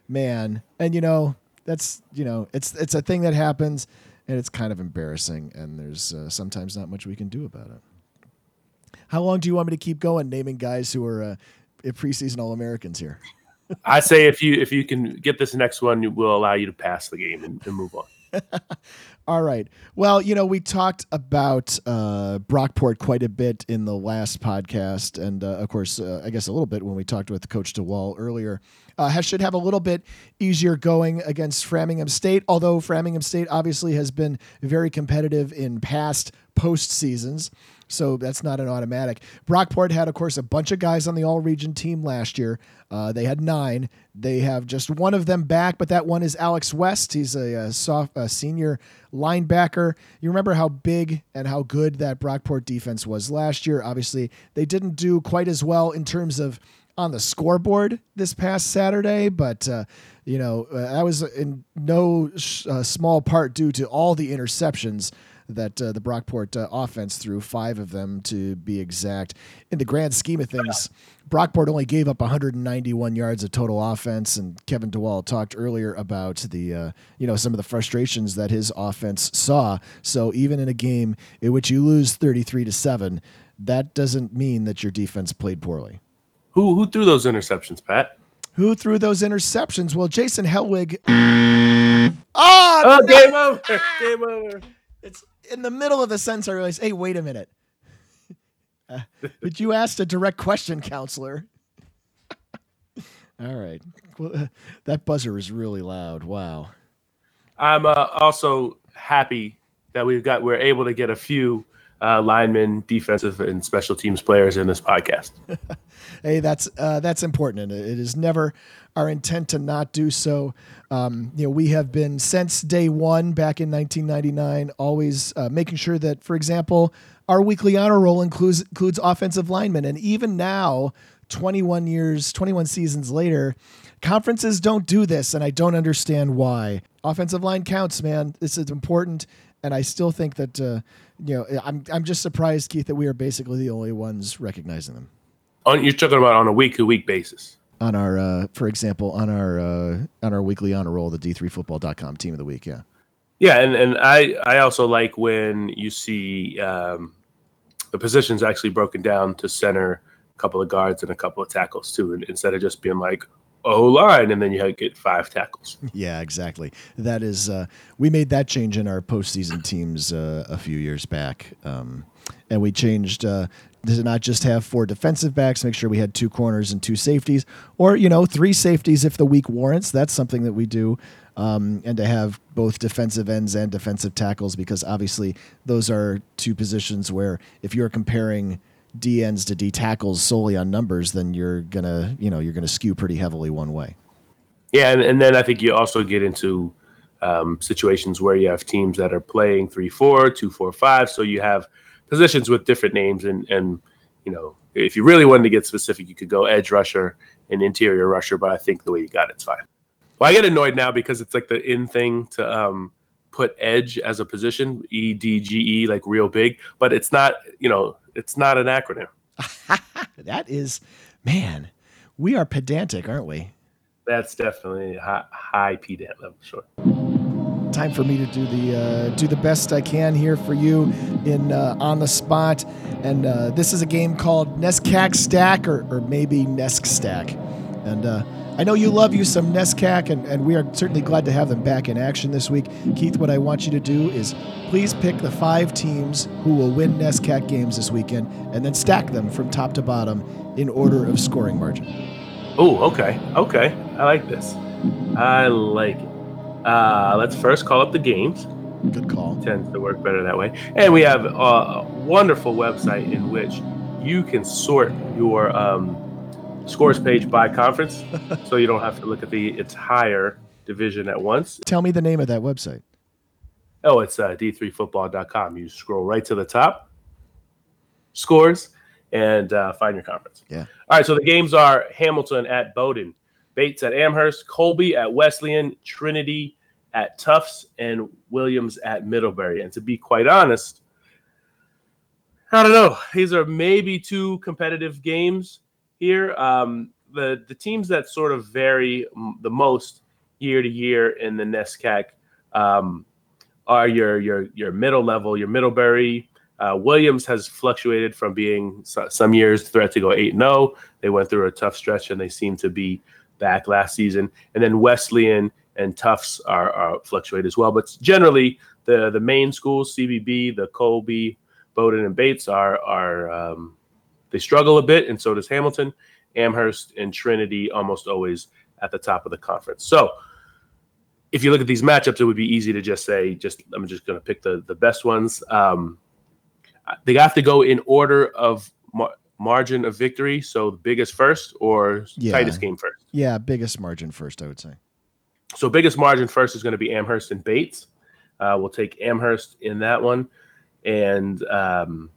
man. And you know that's you know it's it's a thing that happens and it's kind of embarrassing, and there's uh, sometimes not much we can do about it. How long do you want me to keep going naming guys who are uh, preseason All Americans here? I say if you if you can get this next one, we'll allow you to pass the game and, and move on. All right. Well, you know, we talked about uh, Brockport quite a bit in the last podcast, and uh, of course, uh, I guess a little bit when we talked with Coach DeWall earlier. Uh, should have a little bit easier going against Framingham State, although Framingham State obviously has been very competitive in past post seasons. So that's not an automatic. Brockport had, of course, a bunch of guys on the all region team last year. Uh, they had nine. They have just one of them back, but that one is Alex West. He's a, a soft, a senior linebacker. You remember how big and how good that Brockport defense was last year. Obviously, they didn't do quite as well in terms of on the scoreboard this past Saturday, but uh, you know uh, that was in no sh- uh, small part due to all the interceptions that uh, the Brockport uh, offense threw, five of them to be exact. In the grand scheme of things, Brockport only gave up 191 yards of total offense, and Kevin DeWall talked earlier about the uh, you know some of the frustrations that his offense saw. So even in a game in which you lose 33 to seven, that doesn't mean that your defense played poorly. Who who threw those interceptions, Pat? Who threw those interceptions? Well, Jason Helwig. Oh, oh no. game over! Game over! In the middle of the sentence, I realized, hey, wait a minute. Uh, but you asked a direct question, counselor. All right. Well, uh, that buzzer is really loud. Wow. I'm uh, also happy that we've got we're able to get a few uh, linemen, defensive, and special teams players in this podcast. hey, that's uh, that's important, and it is never our intent to not do so. Um, you know, we have been since day one back in 1999, always uh, making sure that, for example, our weekly honor roll includes includes offensive linemen, and even now, 21 years, 21 seasons later, conferences don't do this, and I don't understand why. Offensive line counts, man. This is important, and I still think that uh, you know I'm I'm just surprised, Keith, that we are basically the only ones recognizing them. On, you're talking about on a week to week basis on our, uh, for example, on our uh, on our weekly honor roll, the D3Football.com team of the week. Yeah. Yeah, and, and I I also like when you see um, the positions actually broken down to center, a couple of guards and a couple of tackles too, instead of just being like O line and then you get five tackles. Yeah, exactly. That is uh, we made that change in our postseason teams uh, a few years back, um, and we changed uh, to not just have four defensive backs, make sure we had two corners and two safeties, or you know three safeties if the week warrants. That's something that we do, um, and to have both defensive ends and defensive tackles because obviously those are two positions where if you're comparing D ends to D tackles solely on numbers, then you're gonna you know you're gonna skew pretty heavily one way. Yeah, and, and then I think you also get into um, situations where you have teams that are playing three four, two four five. So you have positions with different names, and and you know if you really wanted to get specific, you could go edge rusher and interior rusher. But I think the way you got it's fine. Well, I get annoyed now because it's like the in thing to um, put edge as a position, E D G E, like real big, but it's not. You know, it's not an acronym. that is, man, we are pedantic, aren't we? That's definitely high, high pedant level, sure. Time for me to do the uh, do the best I can here for you in uh, on the spot, and uh, this is a game called Nescac Stack or, or maybe Nesk Stack, and uh, I know you love you some Nescac, and, and we are certainly glad to have them back in action this week. Keith, what I want you to do is please pick the five teams who will win Nescac games this weekend, and then stack them from top to bottom in order of scoring margin. Oh, okay, okay. I like this. I like it. Uh, let's first call up the games. Good call. Tends to work better that way. And we have a wonderful website in which you can sort your um, scores page by conference, so you don't have to look at the entire division at once. Tell me the name of that website. Oh, it's uh, d3football.com. You scroll right to the top, scores, and uh, find your conference. Yeah. All right. So the games are Hamilton at Bowdoin, Bates at Amherst, Colby at Wesleyan, Trinity at Tufts, and Williams at Middlebury. And to be quite honest, I don't know. These are maybe two competitive games here. Um, the the teams that sort of vary the most year to year in the NESCAC um, are your your your middle level, your Middlebury. Uh, Williams has fluctuated from being some years threat to go eight and zero. Oh. They went through a tough stretch and they seem to be back last season. And then Wesleyan and Tufts are, are fluctuate as well. But generally, the the main schools, CBB, the Colby, Bowdoin, and Bates are are um, they struggle a bit, and so does Hamilton. Amherst and Trinity almost always at the top of the conference. So if you look at these matchups, it would be easy to just say, just I'm just going to pick the the best ones. Um, they have to go in order of mar- margin of victory. So the biggest first or yeah. tightest game first. Yeah, biggest margin first, I would say. So biggest margin first is going to be Amherst and Bates. Uh, we'll take Amherst in that one, and um,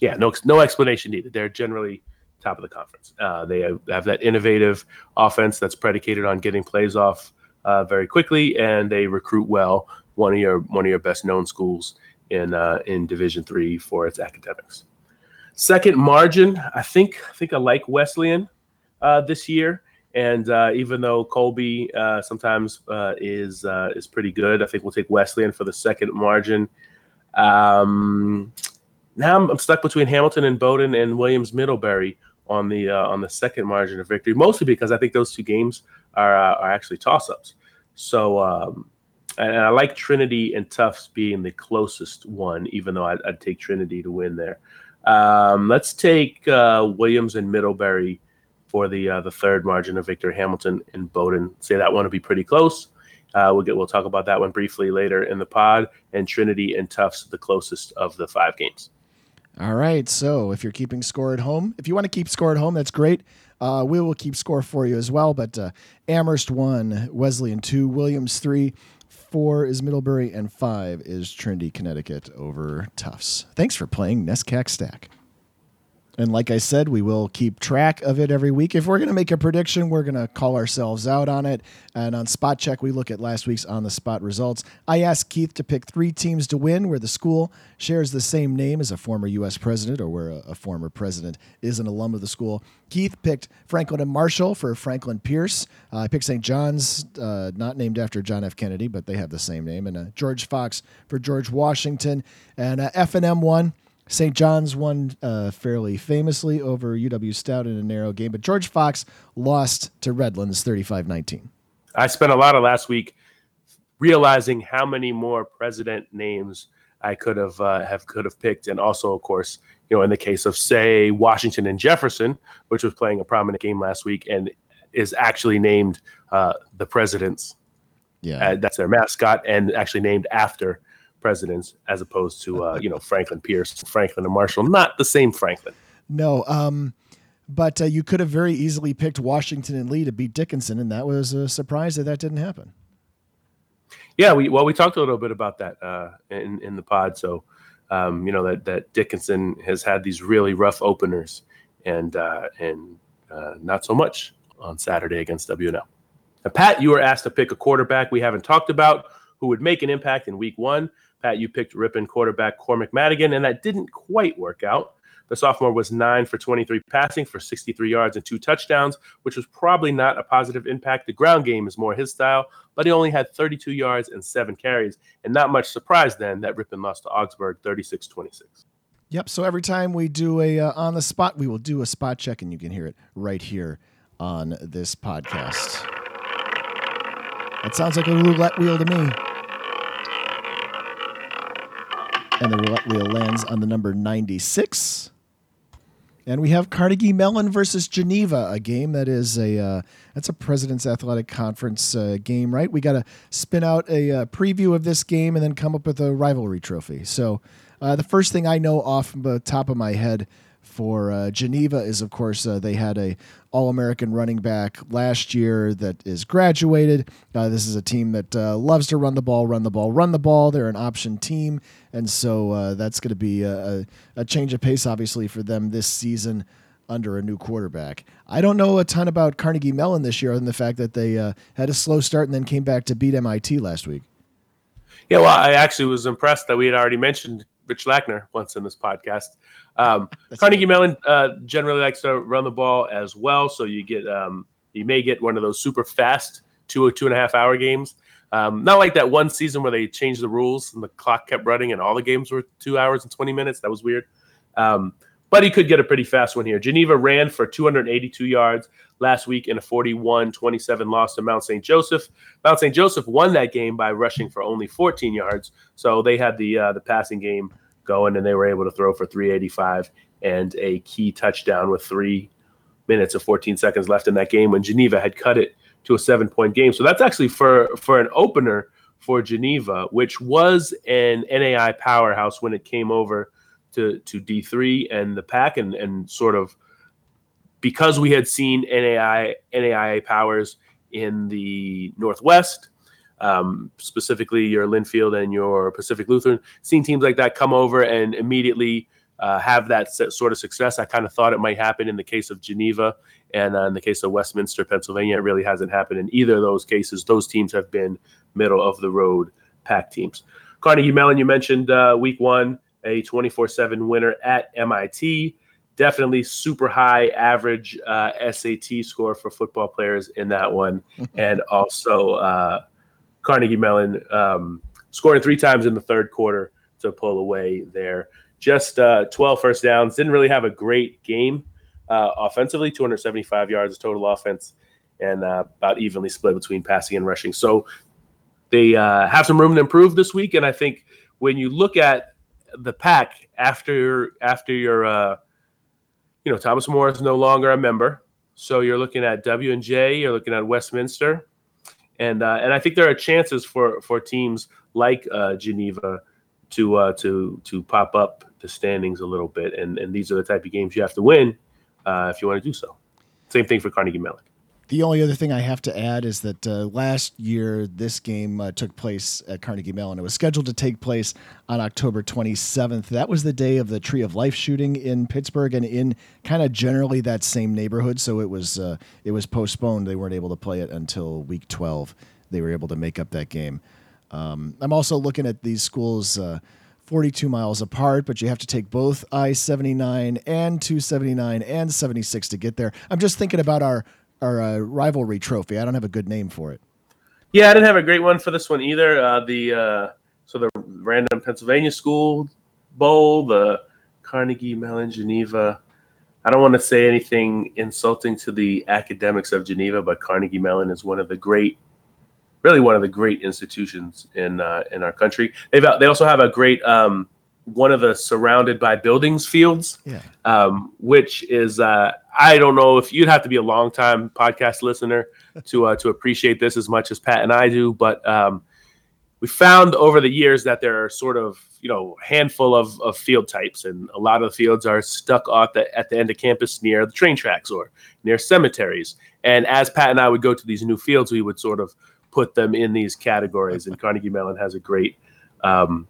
yeah, no no explanation needed. They're generally top of the conference. Uh, they have, have, that innovative offense that's predicated on getting plays off uh, very quickly, and they recruit well. One of your one of your best known schools in uh, in Division three for its academics. Second margin, I think I think I like Wesleyan uh, this year. And uh, even though Colby uh, sometimes is is pretty good, I think we'll take Wesleyan for the second margin. Um, now I'm, I'm, stuck between Hamilton and Bowdoin and Williams Middlebury on the uh, on the second margin of victory, mostly because I think those two games are uh, are actually toss ups. So um, and I like Trinity and Tufts being the closest one, even though I'd, I'd take Trinity to win there. Um, let's take Williams and Middlebury for the uh, the third margin of Victor Hamilton and Bowdoin. Say that one will be pretty close. Uh, we'll get we'll talk about that one briefly later in the pod. And Trinity and Tufts the closest of the five games. All right. So if you're keeping score at home, if you want to keep score at home, that's great. Uh, we will keep score for you as well. But uh, Amherst one, Wesleyan two, Williams three, four is Middlebury, and five is Trinity, Connecticut over Tufts. Thanks for playing Nescac Stack. And like I said, we will keep track of it every week. If we're going to make a prediction, we're going to call ourselves out on it. And on Spot Check, we look at last week's on the spot results. I asked Keith to pick three teams to win where the school shares the same name as a former U.S. president or where a, a former president is an alum of the school. Keith picked Franklin and Marshall for Franklin Pierce. Uh, I picked St. John's, uh, not named after John F. Kennedy, but they have the same name. And uh, George Fox for George Washington. And uh, F&M won. St. John's won uh, fairly famously over UW Stout in a narrow game, but George Fox lost to Redlands 35 19. I spent a lot of last week realizing how many more president names I could have uh, have could have picked, and also, of course, you know, in the case of say Washington and Jefferson, which was playing a prominent game last week, and is actually named uh, the presidents. Yeah, uh, that's their mascot, and actually named after presidents as opposed to uh, you know Franklin Pierce, Franklin and Marshall. Not the same Franklin. No, um, but uh, you could have very easily picked Washington and Lee to beat Dickinson, and that was a surprise that that didn't happen. Yeah, we well we talked a little bit about that uh, in in the pod. So um, you know that that Dickinson has had these really rough openers, and uh, and uh, not so much on Saturday against W&L. Now, Pat, you were asked to pick a quarterback we haven't talked about who would make an impact in Week One. Pat, you picked Ripon quarterback Cormac Madigan, and that didn't quite work out. The sophomore was nine for 23 passing for 63 yards and two touchdowns, which was probably not a positive impact. The ground game is more his style, but he only had 32 yards and seven carries, and not much surprise then that Ripon lost to Augsburg 36 26. Yep. So every time we do a uh, on the spot, we will do a spot check, and you can hear it right here on this podcast. That sounds like a roulette wheel to me. And the roulette wheel lands on the number 96. And we have Carnegie Mellon versus Geneva, a game that is a uh, that's a President's Athletic Conference uh, game, right? We got to spin out a uh, preview of this game and then come up with a rivalry trophy. So uh, the first thing I know off the top of my head for uh, Geneva is, of course, uh, they had a All-American running back last year that is graduated. This is a team that loves to run the ball, run the ball, run the ball. They're an option team, and so uh, that's going to be a, a, change of pace, obviously, for them this season under a new quarterback. I don't know a ton about Carnegie Mellon this year, other than the fact that they uh, had a slow start and then came back to beat MIT last week. Yeah, well, I actually was impressed that we had already mentioned Rich Lackner once in this podcast. Um, Carnegie Mellon uh, generally likes to run the ball as well, so you get um, you may get one of those super fast two or two and a half hour games. Um, not like that one season where they changed the rules and the clock kept running and all the games were two hours and twenty minutes. That was weird. Um, but he could get a pretty fast one here. Geneva ran for 282 yards last week in a 41-27 loss to Mount St. Joseph. Mount St. Joseph won that game by rushing for only 14 yards, so they had the uh, the passing game going, and they were able to throw for 385 and a key touchdown with three minutes of 14 seconds left in that game when Geneva had cut it to a seven point game. So that's actually for for an opener for Geneva, which was an NAI powerhouse when it came over to to D3 and the pack and and sort of because we had seen NAI NAIA powers in the Northwest um, specifically your Linfield and your Pacific Lutheran, seeing teams like that come over and immediately uh, have that sort of success. I kind of thought it might happen in the case of Geneva and uh, in the case of Westminster, Pennsylvania. It really hasn't happened in either of those cases. Those teams have been middle of the road pack teams. Carnegie Mellon, you mentioned uh, week one, a 24 7 winner at MIT. Definitely super high average uh, SAT score for football players in that one. and also, uh, Carnegie Mellon um, scoring three times in the third quarter to pull away there. Just uh, 12 first downs. Didn't really have a great game uh, offensively, 275 yards of total offense, and uh, about evenly split between passing and rushing. So they uh, have some room to improve this week. And I think when you look at the pack after after your, uh, you know, Thomas More is no longer a member. So you're looking at W and J. You're looking at Westminster and uh, and I think there are chances for for teams like Geneva to uh, to to pop up the standings a little bit, and and these are the type of games you have to win uh, if you want to do so. Same thing for Carnegie Mellon. The only other thing I have to add is that uh, last year this game uh, took place at Carnegie Mellon. It was scheduled to take place on October 27th. That was the day of the Tree of Life shooting in Pittsburgh and in kind of generally that same neighborhood. So it was uh, it was postponed. They weren't able to play it until week 12. They were able to make up that game. Um, I'm also looking at these schools. Uh, 42 miles apart, but you have to take both I 79 and 279 and 76 to get there. I'm just thinking about our our uh, rivalry trophy. I don't have a good name for it. Yeah, I didn't have a great one for this one either. Uh, the uh, so the random Pennsylvania School Bowl, the Carnegie Mellon Geneva. I don't want to say anything insulting to the academics of Geneva, but Carnegie Mellon is one of the great, really one of the great institutions in uh, in our country. They've they also have a great um, one of the surrounded by buildings fields, yeah. um, which is uh, I don't know if you'd have to be a long time podcast listener to uh, to appreciate this as much as Pat and I do, but um, we found over the years that there are sort of you know handful of, of field types, and a lot of the fields are stuck at the at the end of campus near the train tracks or near cemeteries. And as Pat and I would go to these new fields, we would sort of put them in these categories. And Carnegie Mellon has a great um,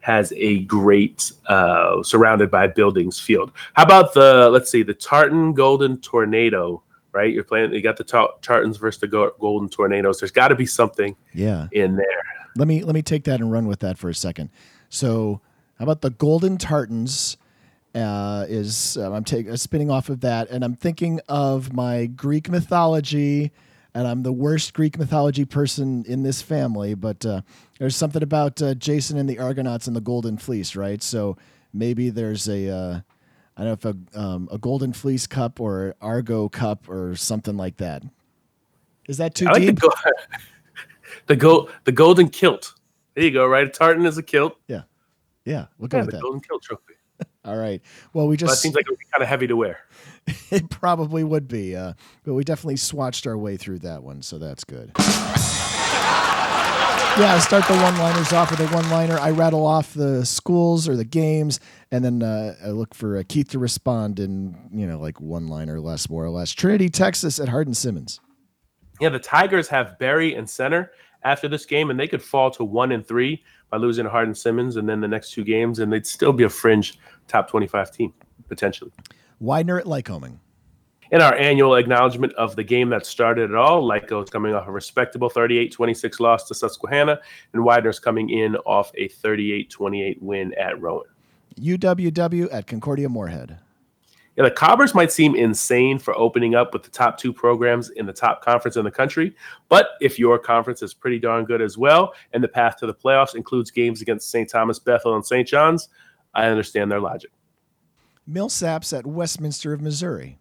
has a great uh, surrounded by buildings field. How about the let's see the Tartan Golden Tornado? Right, you're playing. You got the ta- Tartans versus the Go- Golden Tornadoes. There's got to be something Yeah. in there. Let me let me take that and run with that for a second. So, how about the Golden Tartans? Uh, is uh, I'm taking spinning off of that, and I'm thinking of my Greek mythology, and I'm the worst Greek mythology person in this family. But uh, there's something about uh, Jason and the Argonauts and the Golden Fleece, right? So maybe there's a uh, I don't know if a um, a Golden Fleece cup or Argo cup or something like that. Is that too I like the deep? go- the go the golden kilt. There you go. Right, a tartan is a kilt. yeah, yeah, we'll go Yeah, with the that. golden kilt trophy. All right. Well, we Well, that just seems like it would be kind of heavy to wear. it probably would be, uh, but we definitely swatched our way through that one, so that's good. Yeah, start the one-liners off with a one-liner. I rattle off the schools or the games, and then uh, I look for uh, Keith to respond in, you know, like one-liner less, more or less. Trinity, Texas, at Hardin Simmons. Yeah, the Tigers have Berry and Centre after this game, and they could fall to one and three by losing Hardin Simmons, and then the next two games, and they'd still be a fringe top twenty-five team potentially. Widener at Lycoming. In our annual acknowledgement of the game that started it all, Lyco is coming off a respectable 38-26 loss to Susquehanna, and Widener's coming in off a 38-28 win at Rowan. UWW at Concordia Moorhead. Yeah, the Cobbers might seem insane for opening up with the top two programs in the top conference in the country, but if your conference is pretty darn good as well, and the path to the playoffs includes games against St. Thomas, Bethel, and St. John's, I understand their logic. Millsaps at Westminster of Missouri.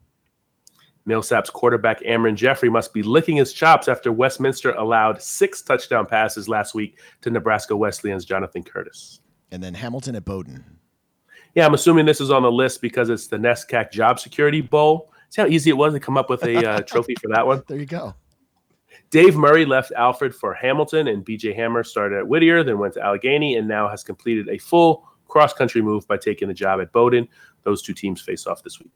Millsap's quarterback Amron Jeffrey must be licking his chops after Westminster allowed six touchdown passes last week to Nebraska Wesleyan's Jonathan Curtis. And then Hamilton at Bowdoin. Yeah, I'm assuming this is on the list because it's the NESCAC Job Security Bowl. See how easy it was to come up with a uh, trophy for that one? There you go. Dave Murray left Alfred for Hamilton, and BJ Hammer started at Whittier, then went to Allegheny, and now has completed a full cross country move by taking the job at Bowdoin. Those two teams face off this week.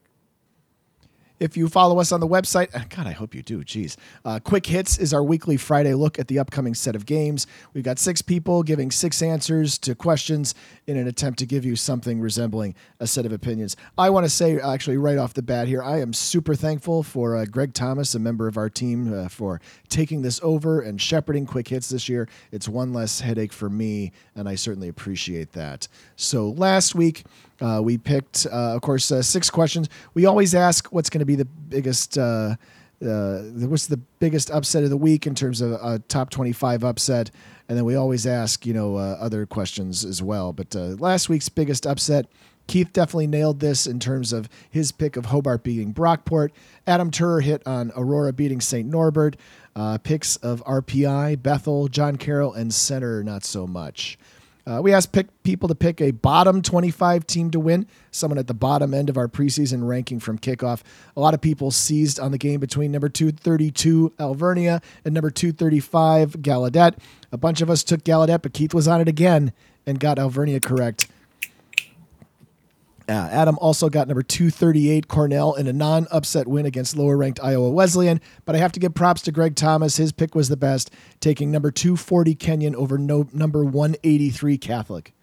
If you follow us on the website, uh, God, I hope you do. Jeez. Uh, Quick Hits is our weekly Friday look at the upcoming set of games. We've got six people giving six answers to questions in an attempt to give you something resembling a set of opinions. I want to say, actually, right off the bat here, I am super thankful for uh, Greg Thomas, a member of our team, uh, for taking this over and shepherding Quick Hits this year. It's one less headache for me, and I certainly appreciate that. So last week, uh, we picked, uh, of course, uh, six questions. We always ask what's going to be the biggest, uh, uh, what's the biggest upset of the week in terms of a top 25 upset. And then we always ask, you know, uh, other questions as well. But last week's biggest upset, Keith definitely nailed this in terms of his pick of Hobart beating Brockport. Adam Turer hit on Aurora beating St. Norbert. Picks of RPI, Bethel, John Carroll, and Centre, not so much. Uh, we asked people to pick a bottom 25 team to win, someone at the bottom end of our preseason ranking from kickoff. A lot of people seized on the game between number 232 Alvernia and number 235 Gallaudet. A bunch of us took Gallaudet, but Keith was on it again and got Alvernia correct. Uh, Adam also got number 238 Cornell in a non upset win against lower ranked Iowa Wesleyan. But I have to give props to Greg Thomas. His pick was the best, taking number 240 Kenyon over no, number 183 Catholic.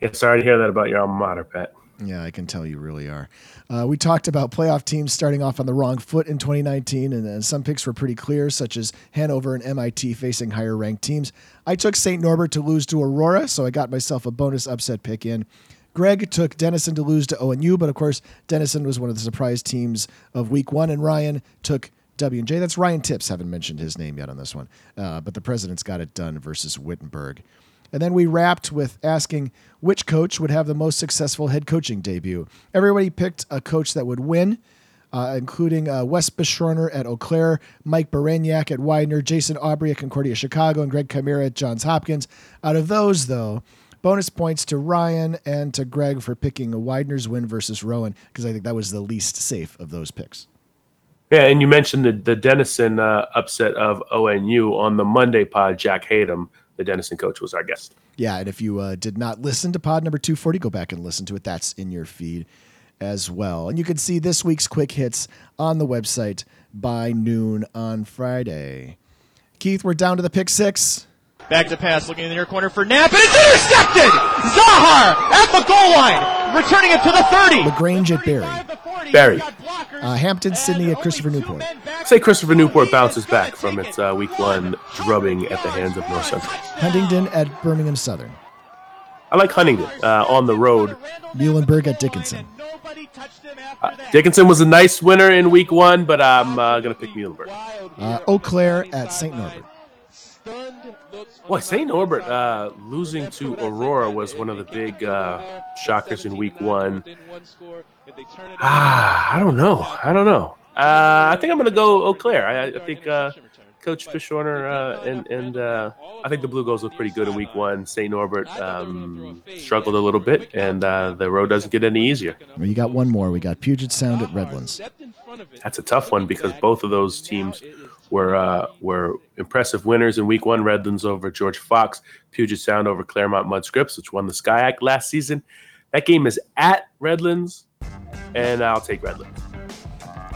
Yeah, sorry to hear that about your alma mater, Pat. Yeah, I can tell you really are. Uh, we talked about playoff teams starting off on the wrong foot in 2019, and uh, some picks were pretty clear, such as Hanover and MIT facing higher ranked teams. I took St. Norbert to lose to Aurora, so I got myself a bonus upset pick in. Greg took Denison to lose to ONU, but of course, Denison was one of the surprise teams of week one, and Ryan took W&J. That's Ryan Tipps. Haven't mentioned his name yet on this one, uh, but the President's got it done versus Wittenberg. And then we wrapped with asking which coach would have the most successful head coaching debut. Everybody picked a coach that would win, uh, including uh, Wes Beschorner at Eau Claire, Mike Baraniak at Widener, Jason Aubrey at Concordia Chicago, and Greg Chimera at Johns Hopkins. Out of those, though, bonus points to Ryan and to Greg for picking a Widener's win versus Rowan, because I think that was the least safe of those picks. Yeah, and you mentioned the, the Denison uh, upset of ONU on the Monday pod. Jack Hatem, the Denison coach, was our guest. Yeah, and if you uh, did not listen to pod number 240, go back and listen to it. That's in your feed as well. And you can see this week's quick hits on the website by noon on Friday. Keith, we're down to the pick six. Back to pass, looking in the near corner for Knapp, and it's intercepted! Zahar at the goal line, returning it to the 30. LaGrange at Berry. Berry. Uh, Hampden-Sydney at Christopher Newport. Say Christopher Newport bounces back from its uh, week one drubbing at the hands of North Central. Huntingdon at Birmingham Southern. I like Huntingdon uh, on the road. Muhlenberg at Dickinson. Uh, Dickinson was a nice winner in week one, but I'm uh, going to pick Muhlenberg. Uh, Eau Claire at St. Norbert. Boy, St. Norbert uh, losing to Aurora was one of the big uh, shockers in week one. Ah, I don't know. I don't know. Uh, I think I'm going to go Eau Claire. I, I think uh, Coach Beschorner uh, and and uh, I think the Blugolds look pretty good in Week One. St. Norbert um, struggled a little bit, and uh, the road doesn't get any easier. Well, you got one more. We got Puget Sound at Redlands. That's a tough one because both of those teams were uh, were impressive winners in Week One. Redlands over George Fox, Puget Sound over Claremont-Mudd-Scripps, which won the SCIAC last season. That game is at Redlands, and I'll take Redlands.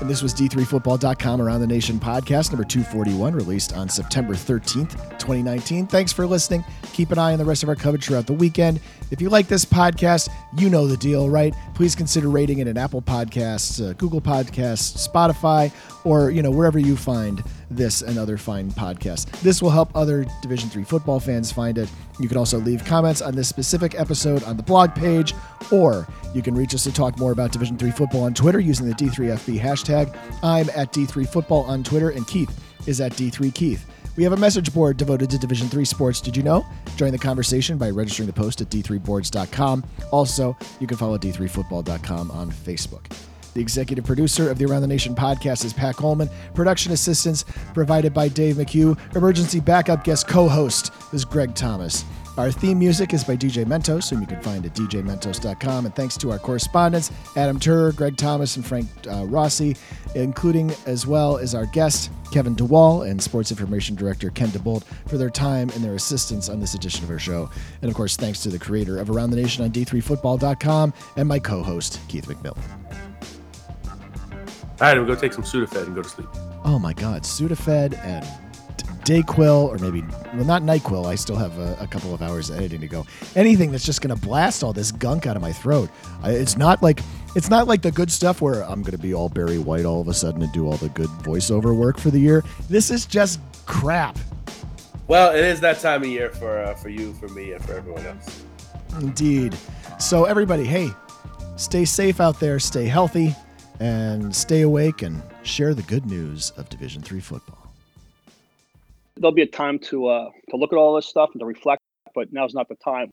And this was D3Football.com Around the Nation podcast, number 241, released on September 13th, 2019. Thanks for listening. Keep an eye on the rest of our coverage throughout the weekend. If you like this podcast, you know the deal, right? Please consider rating it in Apple Podcasts, uh, Google Podcasts, Spotify, or you know wherever you find this and other fine podcasts. This will help other Division Three football fans find it. You can also leave comments on this specific episode on the blog page, or you can reach us to talk more about Division Three football on Twitter using the D3FB hashtag. I'm at D3Football on Twitter, and Keith is at D3Keith. We have a message board devoted to Division 3 sports. Did you know? Join the conversation by registering the post at d3boards.com. Also, you can follow d3football.com on Facebook. The executive producer of the Around the Nation podcast is Pat Coleman. Production assistance provided by Dave McHugh. Emergency backup guest co host is Greg Thomas. Our theme music is by DJ Mentos, whom you can find at djmentos.com. And thanks to our correspondents, Adam Turer, Greg Thomas, and Frank uh, Rossi, including as well as our guest, Kevin DeWall, and Sports Information Director Ken DeBolt for their time and their assistance on this edition of our show. And of course, thanks to the creator of Around the Nation on D3Football.com and my co host, Keith McMillan. All right, we'll go take some Sudafed and go to sleep. Oh my God, Sudafed and Dayquil, or maybe, well, not NyQuil. I still have a, a, couple of hours of editing to go. Anything that's just going to blast all this gunk out of my throat. I, it's not like it's not like the good stuff where I'm going to be all Barry White all of a sudden and do all the good voiceover work for the year. This is just crap. Well, it is that time of year for uh, for you, for me, and for everyone else. Indeed. So everybody, hey, stay safe out there, stay healthy, and stay awake, and share the good news of Division Three football there'll be a time to uh, to look at all this stuff and to reflect. But now's not the time.